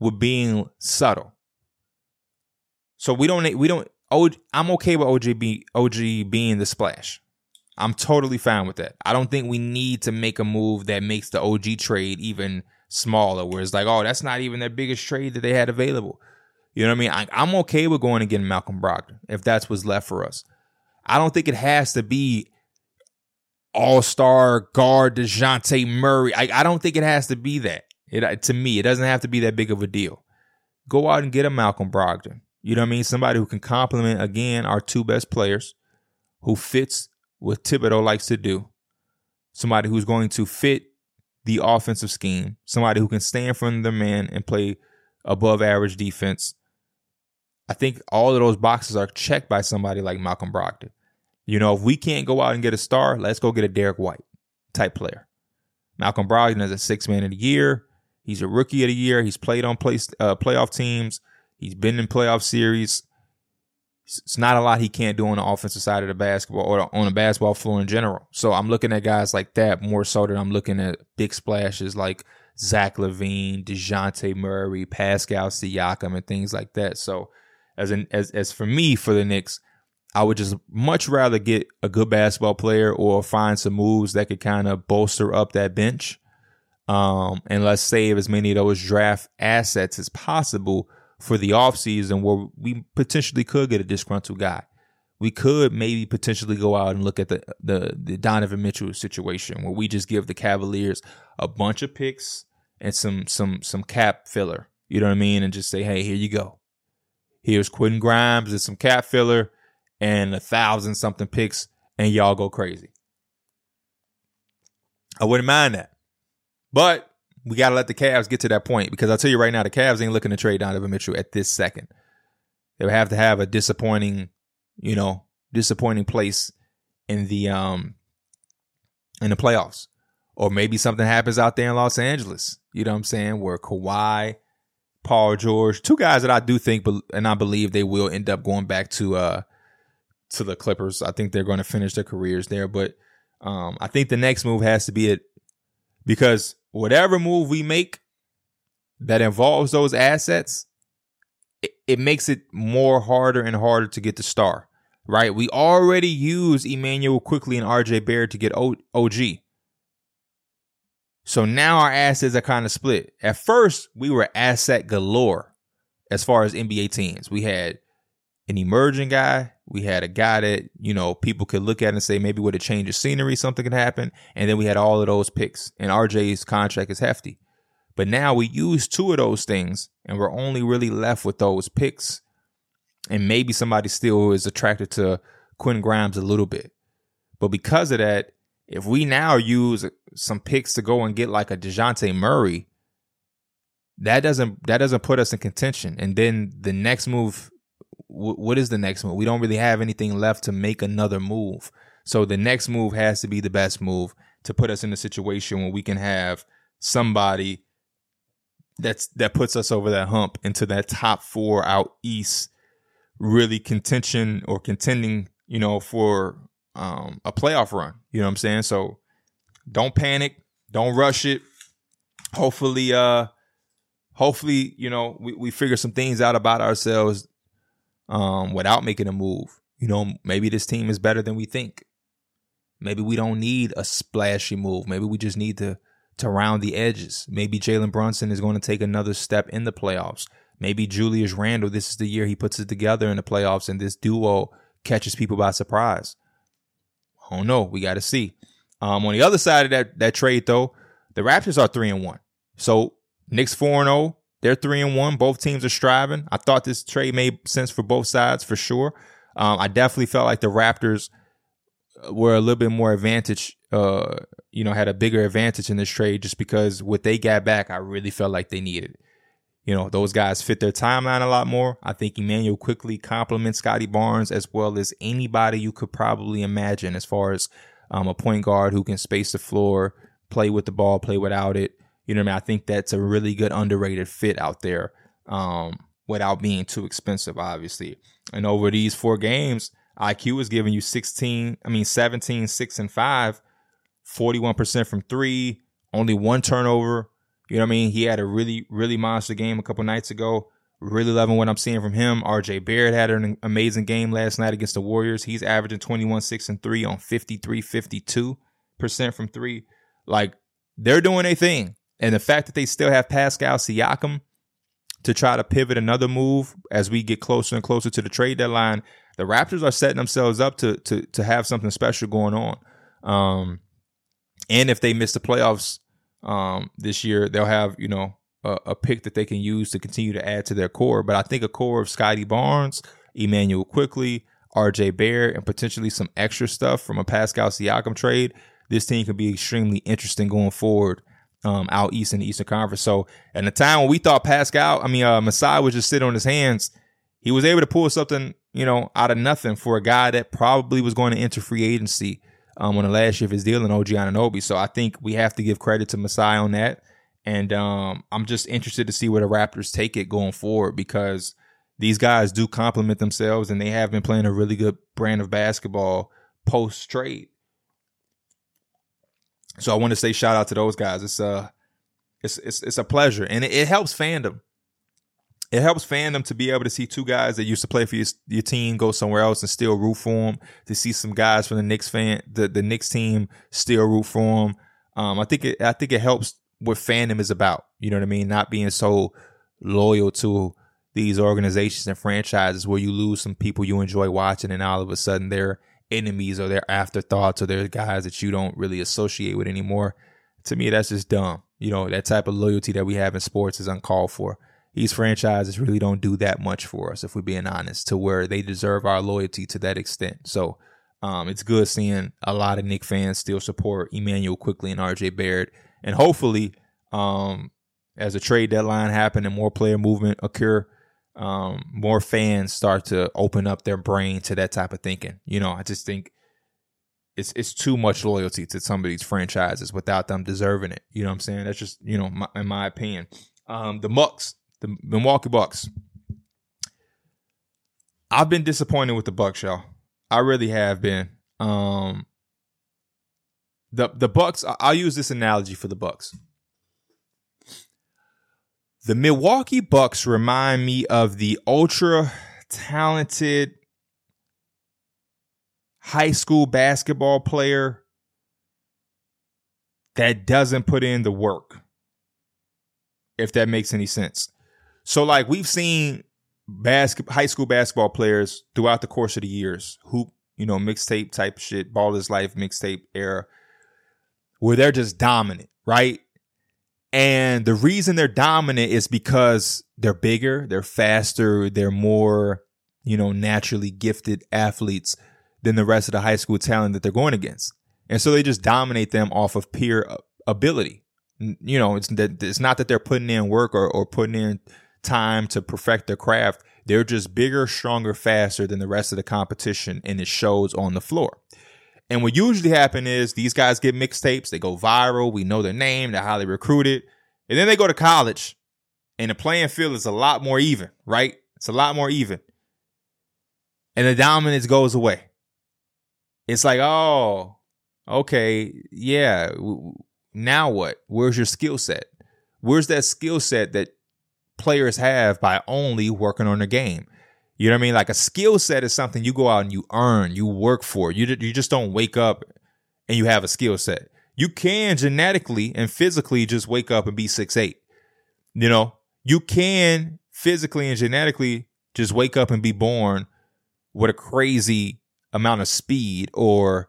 with being subtle. So we don't we don't I'm okay with OG be, OG being the splash. I'm totally fine with that. I don't think we need to make a move that makes the OG trade even smaller, where it's like, oh, that's not even their biggest trade that they had available. You know what I mean? I, am okay with going and getting Malcolm Brogdon if that's what's left for us. I don't think it has to be all star guard DeJounte Murray. I, I don't think it has to be that. It, to me, it doesn't have to be that big of a deal. Go out and get a Malcolm Brogdon. You know what I mean? Somebody who can complement again our two best players, who fits what Thibodeau likes to do. Somebody who's going to fit the offensive scheme. Somebody who can stand of their man and play above average defense. I think all of those boxes are checked by somebody like Malcolm Brogdon. You know, if we can't go out and get a star, let's go get a Derrick White type player. Malcolm Brogdon is a six man of the year. He's a rookie of the year. He's played on play, uh, playoff teams. He's been in playoff series. It's not a lot he can't do on the offensive side of the basketball or on the basketball floor in general. So I'm looking at guys like that more so than I'm looking at big splashes like Zach LaVine, DeJounte Murray, Pascal Siakam, and things like that. So as an as as for me for the Knicks, I would just much rather get a good basketball player or find some moves that could kind of bolster up that bench. Um, and let's save as many of those draft assets as possible for the offseason where we potentially could get a disgruntled guy. We could maybe potentially go out and look at the, the, the Donovan Mitchell situation where we just give the Cavaliers a bunch of picks and some some some cap filler. You know what I mean? And just say, hey, here you go. Here's Quentin Grimes and some cap filler and a thousand something picks, and y'all go crazy. I wouldn't mind that. But we got to let the Cavs get to that point because I'll tell you right now, the Cavs ain't looking to trade Donovan Mitchell at this second. They would have to have a disappointing, you know, disappointing place in the um in the playoffs. Or maybe something happens out there in Los Angeles. You know what I'm saying? Where Kawhi, Paul George, two guys that I do think and I believe they will end up going back to uh to the Clippers. I think they're going to finish their careers there, but um, I think the next move has to be it because whatever move we make that involves those assets, it, it makes it more harder and harder to get the star. Right? We already use Immanuel Quickley and RJ Barrett to get o- OG. So now our assets are kind of split. At first, we were asset galore as far as NBA teams. We had an emerging guy. We had a guy that, you know, people could look at and say maybe with a change of scenery, something could happen. And then we had all of those picks. And RJ's contract is hefty. But now we use two of those things and we're only really left with those picks. And maybe somebody still is attracted to Quinn Grimes a little bit. But because of that, if we now use some picks to go and get like a DeJounte Murray, that doesn't that doesn't put us in contention. And then the next move what is the next move? We don't really have anything left to make another move. So the next move has to be the best move to put us in a situation where we can have somebody that's that puts us over that hump into that top four out east, really contention or contending, you know, for um, a playoff run. You know what I'm saying? So don't panic, don't rush it. Hopefully, uh, hopefully, you know, we, we figure some things out about ourselves um, without making a move. You know, maybe this team is better than we think. Maybe we don't need a splashy move. Maybe we just need to to round the edges. Maybe Jalen Brunson is going to take another step in the playoffs. Maybe Julius Randle, this is the year he puts it together in the playoffs and this duo catches people by surprise. I don't know. We got to see. Um, on the other side of that that trade, though, the Raptors are three and one. So Knicks four and zero, oh, they're three and one. Both teams are striving. I thought this trade made sense for both sides for sure. Um, I definitely felt like the Raptors were a little bit more advantage. Uh, you know, had a bigger advantage in this trade just because what they got back, I really felt like they needed. You know, those guys fit their timeline a lot more. I think Immanuel Quickley complements Scottie Barnes as well as anybody you could probably imagine as far as um, a point guard who can space the floor, play with the ball, play without it. You know what I mean? I think that's a really good underrated fit out there um, without being too expensive, obviously. And over these four games, IQ is giving you 16, I mean 17, 6, and 5, 41% from three, only one turnover. You know what I mean? He had a really, really monster game a couple nights ago. Really loving what I'm seeing from him. RJ Barrett had an amazing game last night against the Warriors. He's averaging 21, 6, and 3 on 53, 52% from three. Like, they're doing a thing. And the fact that they still have Pascal Siakam to try to pivot another move as we get closer and closer to the trade deadline, the Raptors are setting themselves up to to to have something special going on. Um, and if they miss the playoffs um, this year, they'll have you know a, a pick that they can use to continue to add to their core. But I think a core of Scottie Barnes, Immanuel Quickley, RJ Barrett, and potentially some extra stuff from a Pascal Siakam trade, this team could be extremely interesting going forward um, out east in the Eastern Conference. So at the time when we thought Pascal, I mean, uh, Masai would just sit on his hands, he was able to pull something, you know, out of nothing for a guy that probably was going to enter free agency um, on the last year of his deal in OG Anunoby. So I think we have to give credit to Masai on that. And um, I'm just interested to see where the Raptors take it going forward because these guys do complement themselves and they have been playing a really good brand of basketball post trade. So I want to say shout out to those guys. It's uh it's it's it's a pleasure and it, it helps fandom. It helps fandom to be able to see two guys that used to play for your, your team go somewhere else and still root for them. To see some guys from the Knicks fan, the, the Knicks team still root for them. Um, I think it, I think it helps what fandom is about. You know what I mean? Not being so loyal to these organizations and franchises where you lose some people you enjoy watching and all of a sudden they're enemies or they're afterthoughts or they're guys that you don't really associate with anymore. To me, that's just dumb. You know, that type of loyalty that we have in sports is uncalled for these franchises really don't do that much for us, if we're being honest, to where they deserve our loyalty to that extent. So um, it's good seeing a lot of Knick fans still support Immanuel Quickley and RJ Barrett. And hopefully, um, as a trade deadline happen and more player movement occur, um, more fans start to open up their brain to that type of thinking. You know, I just think it's it's too much loyalty to some of these franchises without them deserving it. You know what I'm saying? That's just you know, my, in my opinion. Um, the Bucks the Milwaukee Bucks. I've been disappointed with the Bucks, y'all. I really have been. Um, the the Bucks. I'll use this analogy for the Bucks. The Milwaukee Bucks remind me of the ultra talented high school basketball player that doesn't put in the work. If that makes any sense. So like we've seen basket high school basketball players throughout the course of the years, hoop, you know, mixtape type shit, ball is life mixtape era, where they're just dominant, right? And the reason they're dominant is because they're bigger, they're faster, they're more, you know, naturally gifted athletes than the rest of the high school talent that they're going against. And so they just dominate them off of peer ability. You know, it's that it's not that they're putting in work or, or putting in time to perfect their craft. They're just bigger, stronger, faster than the rest of the competition, and it shows on the floor. And what usually happens is these guys get mixtapes, they go viral, we know their name, they're highly recruited, and then they go to college, and the playing field is a lot more even, right? It's a lot more even. And the dominance goes away. It's like, oh, okay, yeah, now what? Where's your skill set? Where's that skill set that players have by only working on the game. You know what I mean? Like a skill set is something you go out and you earn, you work for. You you just don't wake up and you have a skill set. You can genetically and physically just wake up and be six eight. You know, you can physically and genetically just wake up and be born with a crazy amount of speed or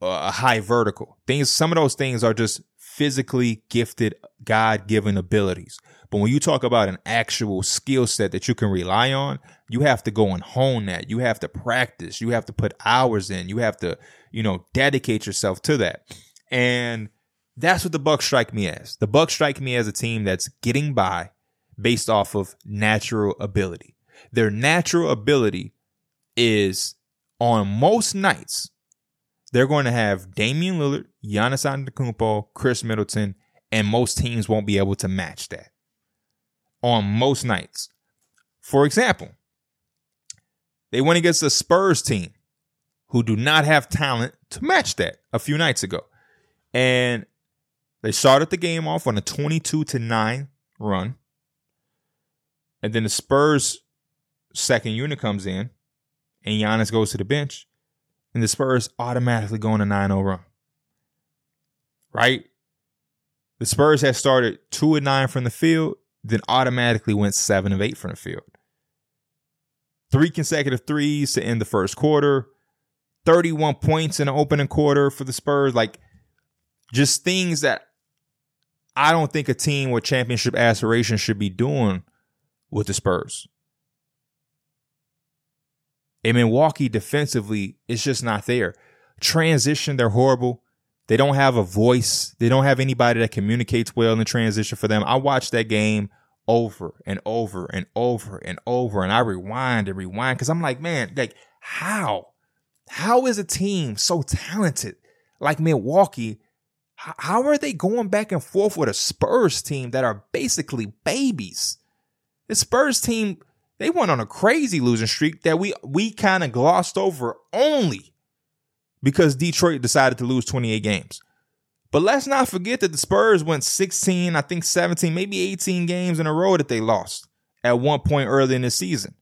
a high vertical. Things some of those things are just physically gifted God-given abilities. But when you talk about an actual skill set that you can rely on, you have to go and hone that. You have to practice. You have to put hours in. You have to, you know, dedicate yourself to that. And that's what the Bucks strike me as. The Bucks strike me as a team that's getting by based off of natural ability. Their natural ability is on most nights, they're going to have Damian Lillard, Giannis Antetokounmpo, Khris Middleton, and most teams won't be able to match that on most nights. For example, they went against the Spurs team who do not have talent to match that a few nights ago. And they started the game off on a 22 to 9 run. And then the Spurs second unit comes in and Giannis goes to the bench and the Spurs automatically go on a 9-0 run. Right? The Spurs had started 2 and 9 from the field then automatically went seven of eight from the field. Three consecutive threes to end the first quarter, 31 points in the opening quarter for the Spurs. Like just things that I don't think a team with championship aspirations should be doing with the Spurs. In Milwaukee, defensively, it's just not there. Transition, they're horrible. They don't have a voice. They don't have anybody that communicates well in the transition for them. I watched that game over and over and over and over, and I rewind and rewind because I'm like, man, like, how? How is a team so talented like Milwaukee? How are they going back and forth with a Spurs team that are basically babies? The Spurs team, they went on a crazy losing streak that we we kind of glossed over only because Detroit decided to lose 28 games. But let's not forget that the Spurs went 16, I think 17, maybe 18 games in a row that they lost at one point early in the season.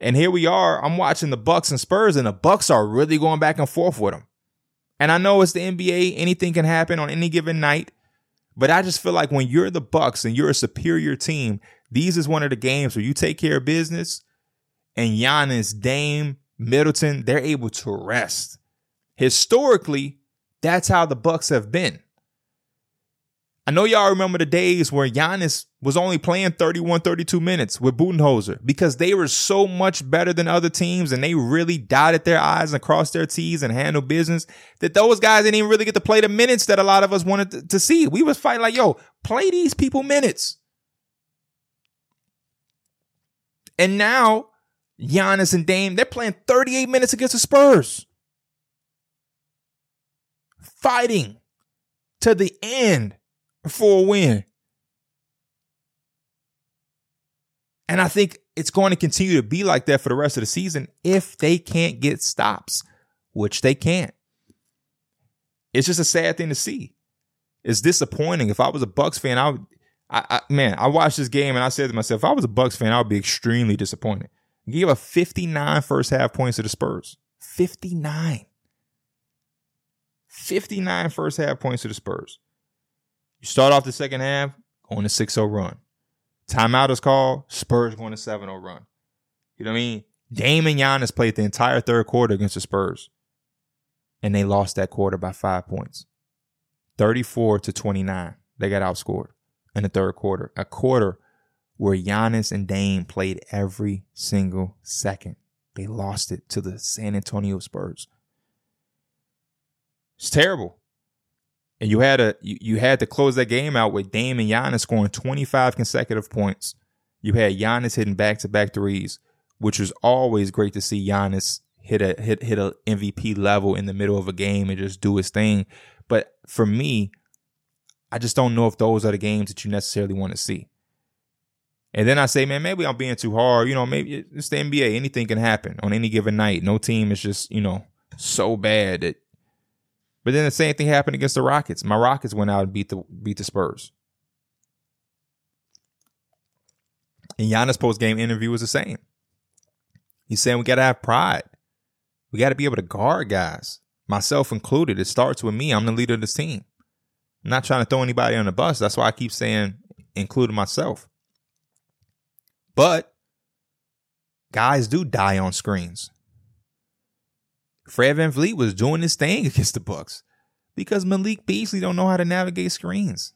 And here we are. I'm watching the Bucks and Spurs, and the Bucks are really going back and forth with them. And I know it's the NBA, anything can happen on any given night. But I just feel like when you're the Bucks and you're a superior team, these is one of the games where you take care of business and Giannis, Dame, Middleton, they're able to rest. Historically, that's how the Bucks have been. I know y'all remember the days where Giannis was only playing 31, 32 minutes with Budenholzer because they were so much better than other teams and they really dotted their I's and crossed their T's and handled business that those guys didn't even really get to play the minutes that a lot of us wanted to, to see. We was fighting like, yo, play these people minutes. And now Giannis and Dame, they're playing 38 minutes against the Spurs fighting to the end for a win. And I think it's going to continue to be like that for the rest of the season if they can't get stops, which they can't. It's just a sad thing to see. It's disappointing. If I was a Bucks fan, I would, I, I man, I watched this game and I said to myself, if I was a Bucks fan, I would be extremely disappointed. Give a 59 first half points to the Spurs. 59. 59 first half points to the Spurs. You start off the second half, going to 6 0 run. Timeout is called, Spurs going to 7 0 run. You know what I mean? Dame and Giannis played the entire third quarter against the Spurs, and they lost that quarter by five points 34 to 29. They got outscored in the third quarter. A quarter where Giannis and Dame played every single second. They lost it to the San Antonio Spurs. It's terrible. And you had a you, you had to close that game out with Dame and Giannis scoring 25 consecutive points. You had Giannis hitting back to back threes, which was always great to see Giannis hit a hit hit a MVP level in the middle of a game and just do his thing. But for me, I just don't know if those are the games that you necessarily want to see. And then I say, man, maybe I'm being too hard. You know, maybe it's the NBA. Anything can happen on any given night. No team is just, you know, so bad that but then the same thing happened against the Rockets. My Rockets went out and beat the beat the Spurs. And Giannis post game interview was the same. He's saying we got to have pride. We got to be able to guard guys, myself included. It starts with me. I'm the leader of this team. I'm not trying to throw anybody on the bus. That's why I keep saying, including myself. But guys do die on screens. Fred VanVleet was doing his thing against the Bucks because Malik Beasley don't know how to navigate screens.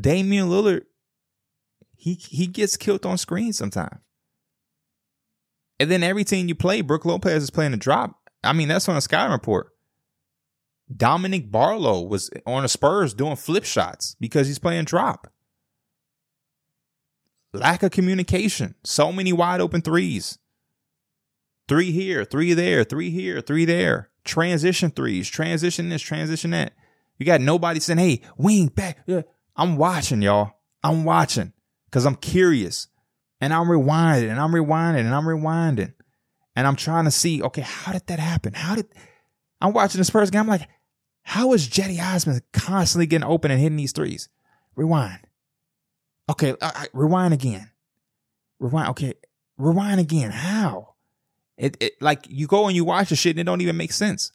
Damian Lillard, he he gets killed on screens sometimes. And then every team you play, Brook Lopez is playing a drop. I mean, that's on a scouting report. Dominick Barlow was on the Spurs doing flip shots because he's playing drop. Lack of communication. So many wide open threes. Three here, three there, three here, three there. Transition threes, transition this, transition that. You got nobody saying, hey, wing back. I'm watching, y'all. I'm watching because I'm curious. And I'm rewinding and I'm rewinding and I'm rewinding. And I'm trying to see, okay, how did that happen? How did I'm watching this first game? I'm like, how is Cedi Osman constantly getting open and hitting these threes? Rewind. Okay, uh, rewind again. Rewind. Okay, rewind again. How? It, it like you go and you watch the shit and it don't even make sense.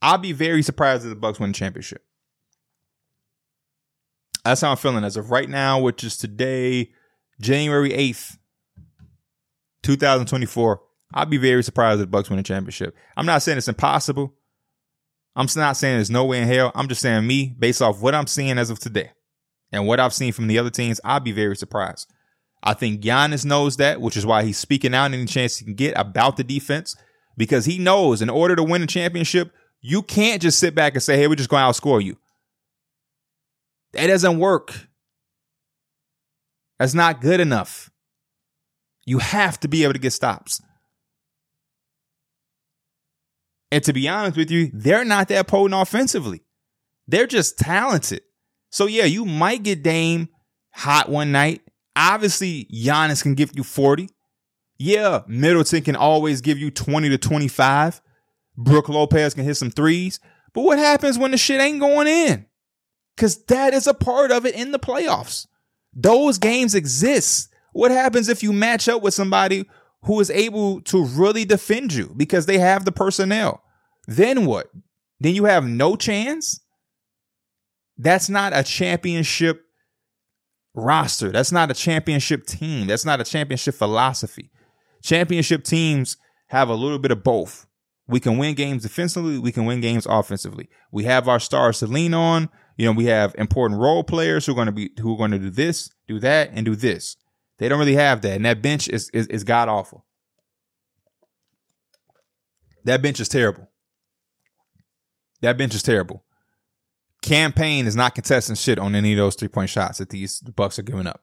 I'll be very surprised if the Bucks win the championship. That's how I'm feeling as of right now, which is today, January 8th, 2024. I'll be very surprised if the Bucks win the championship. I'm not saying it's impossible. I'm not saying there's no way in hell. I'm just saying me, based off what I'm seeing as of today and what I've seen from the other teams, I'd be very surprised. I think Giannis knows that, which is why he's speaking out any chance he can get about the defense because he knows in order to win a championship, you can't just sit back and say, hey, we're just going to outscore you. That doesn't work. That's not good enough. You have to be able to get stops. And to be honest with you, they're not that potent offensively. They're just talented. So yeah, you might get Dame hot one night. Obviously, Giannis can give you 40. Yeah, Middleton can always give you 20 to 25. Brook Lopez can hit some threes. But what happens when the shit ain't going in? Because that is a part of it in the playoffs. Those games exist. What happens if you match up with somebody who is able to really defend you because they have the personnel? Then what? Then you have no chance? That's not a championship roster. That's not a championship team. That's not a championship philosophy. Championship teams have a little bit of both. We can win games defensively, we can win games offensively. We have our stars to lean on. You know, we have important role players who are going to be who are going to do this, do that, and do this. They don't really have that, and that bench is is, is god awful. That bench is terrible. That bench is terrible. Cam Payne is not contesting shit on any of those three point shots that these Bucks are giving up.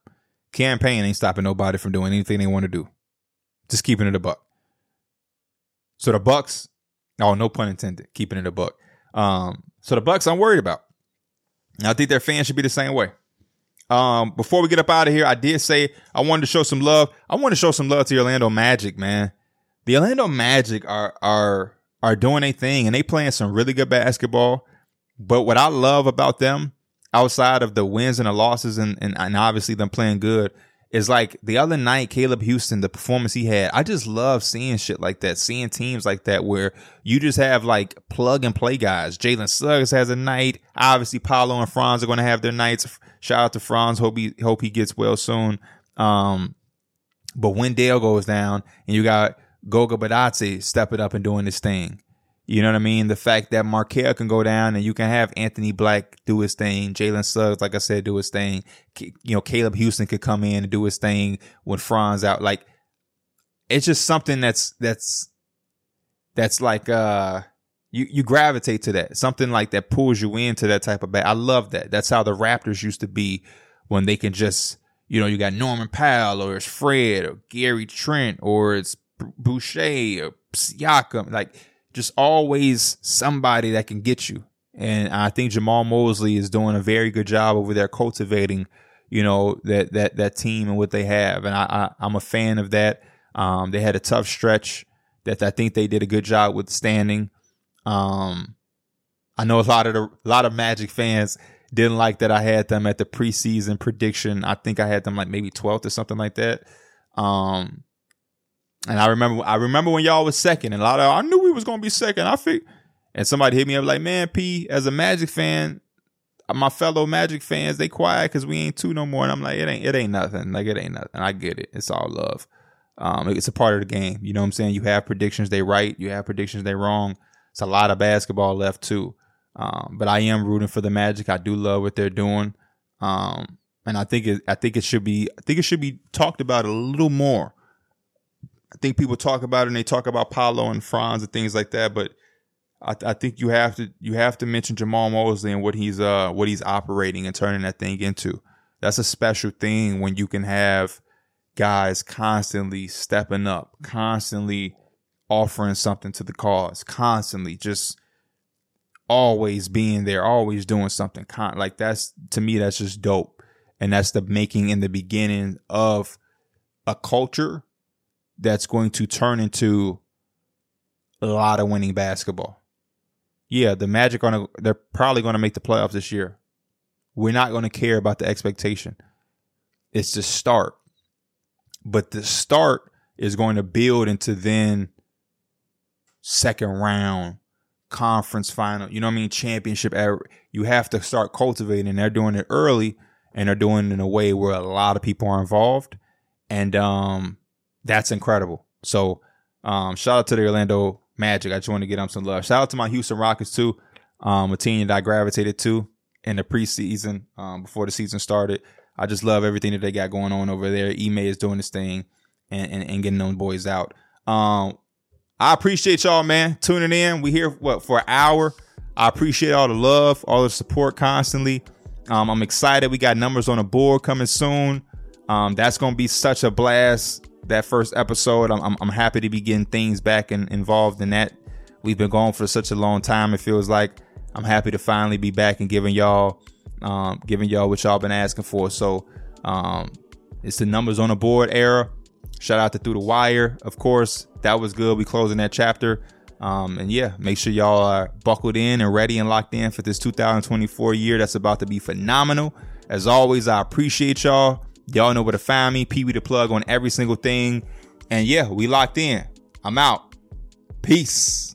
Cam Payne ain't stopping nobody from doing anything they want to do. Just keeping it a buck. So the Bucks, oh no pun intended, keeping it a buck. Um, so the Bucks I'm worried about. And I think their fans should be the same way. Um, before we get up out of here, I did say I wanted to show some love. I want to show some love to Orlando Magic, man. The Orlando Magic are are are doing a thing and they playing some really good basketball. But what I love about them, outside of the wins and the losses and, and, and obviously them playing good, is like the other night, Caleb Houstan, the performance he had. I just love seeing shit like that, seeing teams like that where you just have like plug and play guys. Jalen Suggs has a night. Obviously, Paolo and Franz are going to have their nights. Shout out to Franz. Hope he hope he gets well soon. Um, but when Dale goes down and you got Goga Bitadze stepping up and doing this thing. You know what I mean? The fact that Markelle can go down and you can have Anthony Black do his thing, Jalen Suggs, like I said, do his thing. You know, Caleb Houstan could come in and do his thing when Franz out. Like, it's just something that's that's that's like uh you you gravitate to that. Something like that pulls you into that type of bat. I love that. That's how the Raptors used to be when they can just you know you got Norman Powell or it's Fred or Gary Trent or it's Boucher or Siakam. Like just always somebody that can get you. And I think Jamahl Mosley is doing a very good job over there cultivating, you know, that that that team and what they have. And I, I am a fan of that. Um, they had a tough stretch that I think they did a good job withstanding. Um, I know a lot of the, a lot of Magic fans didn't like that I had them at the preseason prediction. I think I had them like maybe 12th or something like that. Um, and I remember, I remember when y'all was second, and a lot of I knew we was gonna be second. I think, and somebody hit me up like, "Man, P, as a Magic fan, my fellow Magic fans, they quiet because we ain't two no more." And I'm like, "It ain't, it ain't nothing. Like it ain't nothing. I get it. It's all love. Um, it's a part of the game. You know what I'm saying? You have predictions, they right. You have predictions, they wrong. It's a lot of basketball left too. Um, but I am rooting for the Magic. I do love what they're doing. Um, and I think it, I think it should be, I think it should be talked about a little more I think people talk about it and they talk about Paolo and Franz and things like that, but I, I, think you have to you have to mention Jamahl Mosley and what he's uh what he's operating and turning that thing into. That's a special thing when you can have guys constantly stepping up, constantly offering something to the cause, constantly just always being there, always doing something. Con- like that's to me that's just dope. And that's the making in the beginning of a culture that's going to turn into a lot of winning basketball. Yeah, the Magic are gonna they're probably going to make the playoffs this year. We're not going to care about the expectation. It's the start. But the start is going to build into then second round conference final, you know what I mean, championship. You have to start cultivating. And they're doing it early and they're doing it in a way where a lot of people are involved. And um that's incredible. So um, shout out to the Orlando Magic. I just want to get them some love. Shout out to my Houston Rockets too. um, a team that I gravitated to in the preseason um, before the season started. I just love everything that they got going on over there. Ime is doing this thing and, and, and getting those boys out. Um, I appreciate y'all, man, tuning in. We here what for an hour. I appreciate all the love, all the support constantly. Um, I'm excited. We got numbers on the board coming soon. Um, that's gonna be such a blast. That first episode, I'm, I'm, I'm happy to be getting things back and involved in that. We've been going for such a long time. It feels like I'm happy to finally be back and giving y'all, um, giving y'all what y'all been asking for. So, um, it's the numbers on the board era. Shout out to Through the Wire, of course. That was good. We closing that chapter. Um, and yeah, make sure y'all are buckled in and ready and locked in for this 2024 year that's about to be phenomenal. As always, I appreciate y'all. Y'all know where to find me. Pee Wee the plug on every single thing. And yeah, we locked in. I'm out. Peace.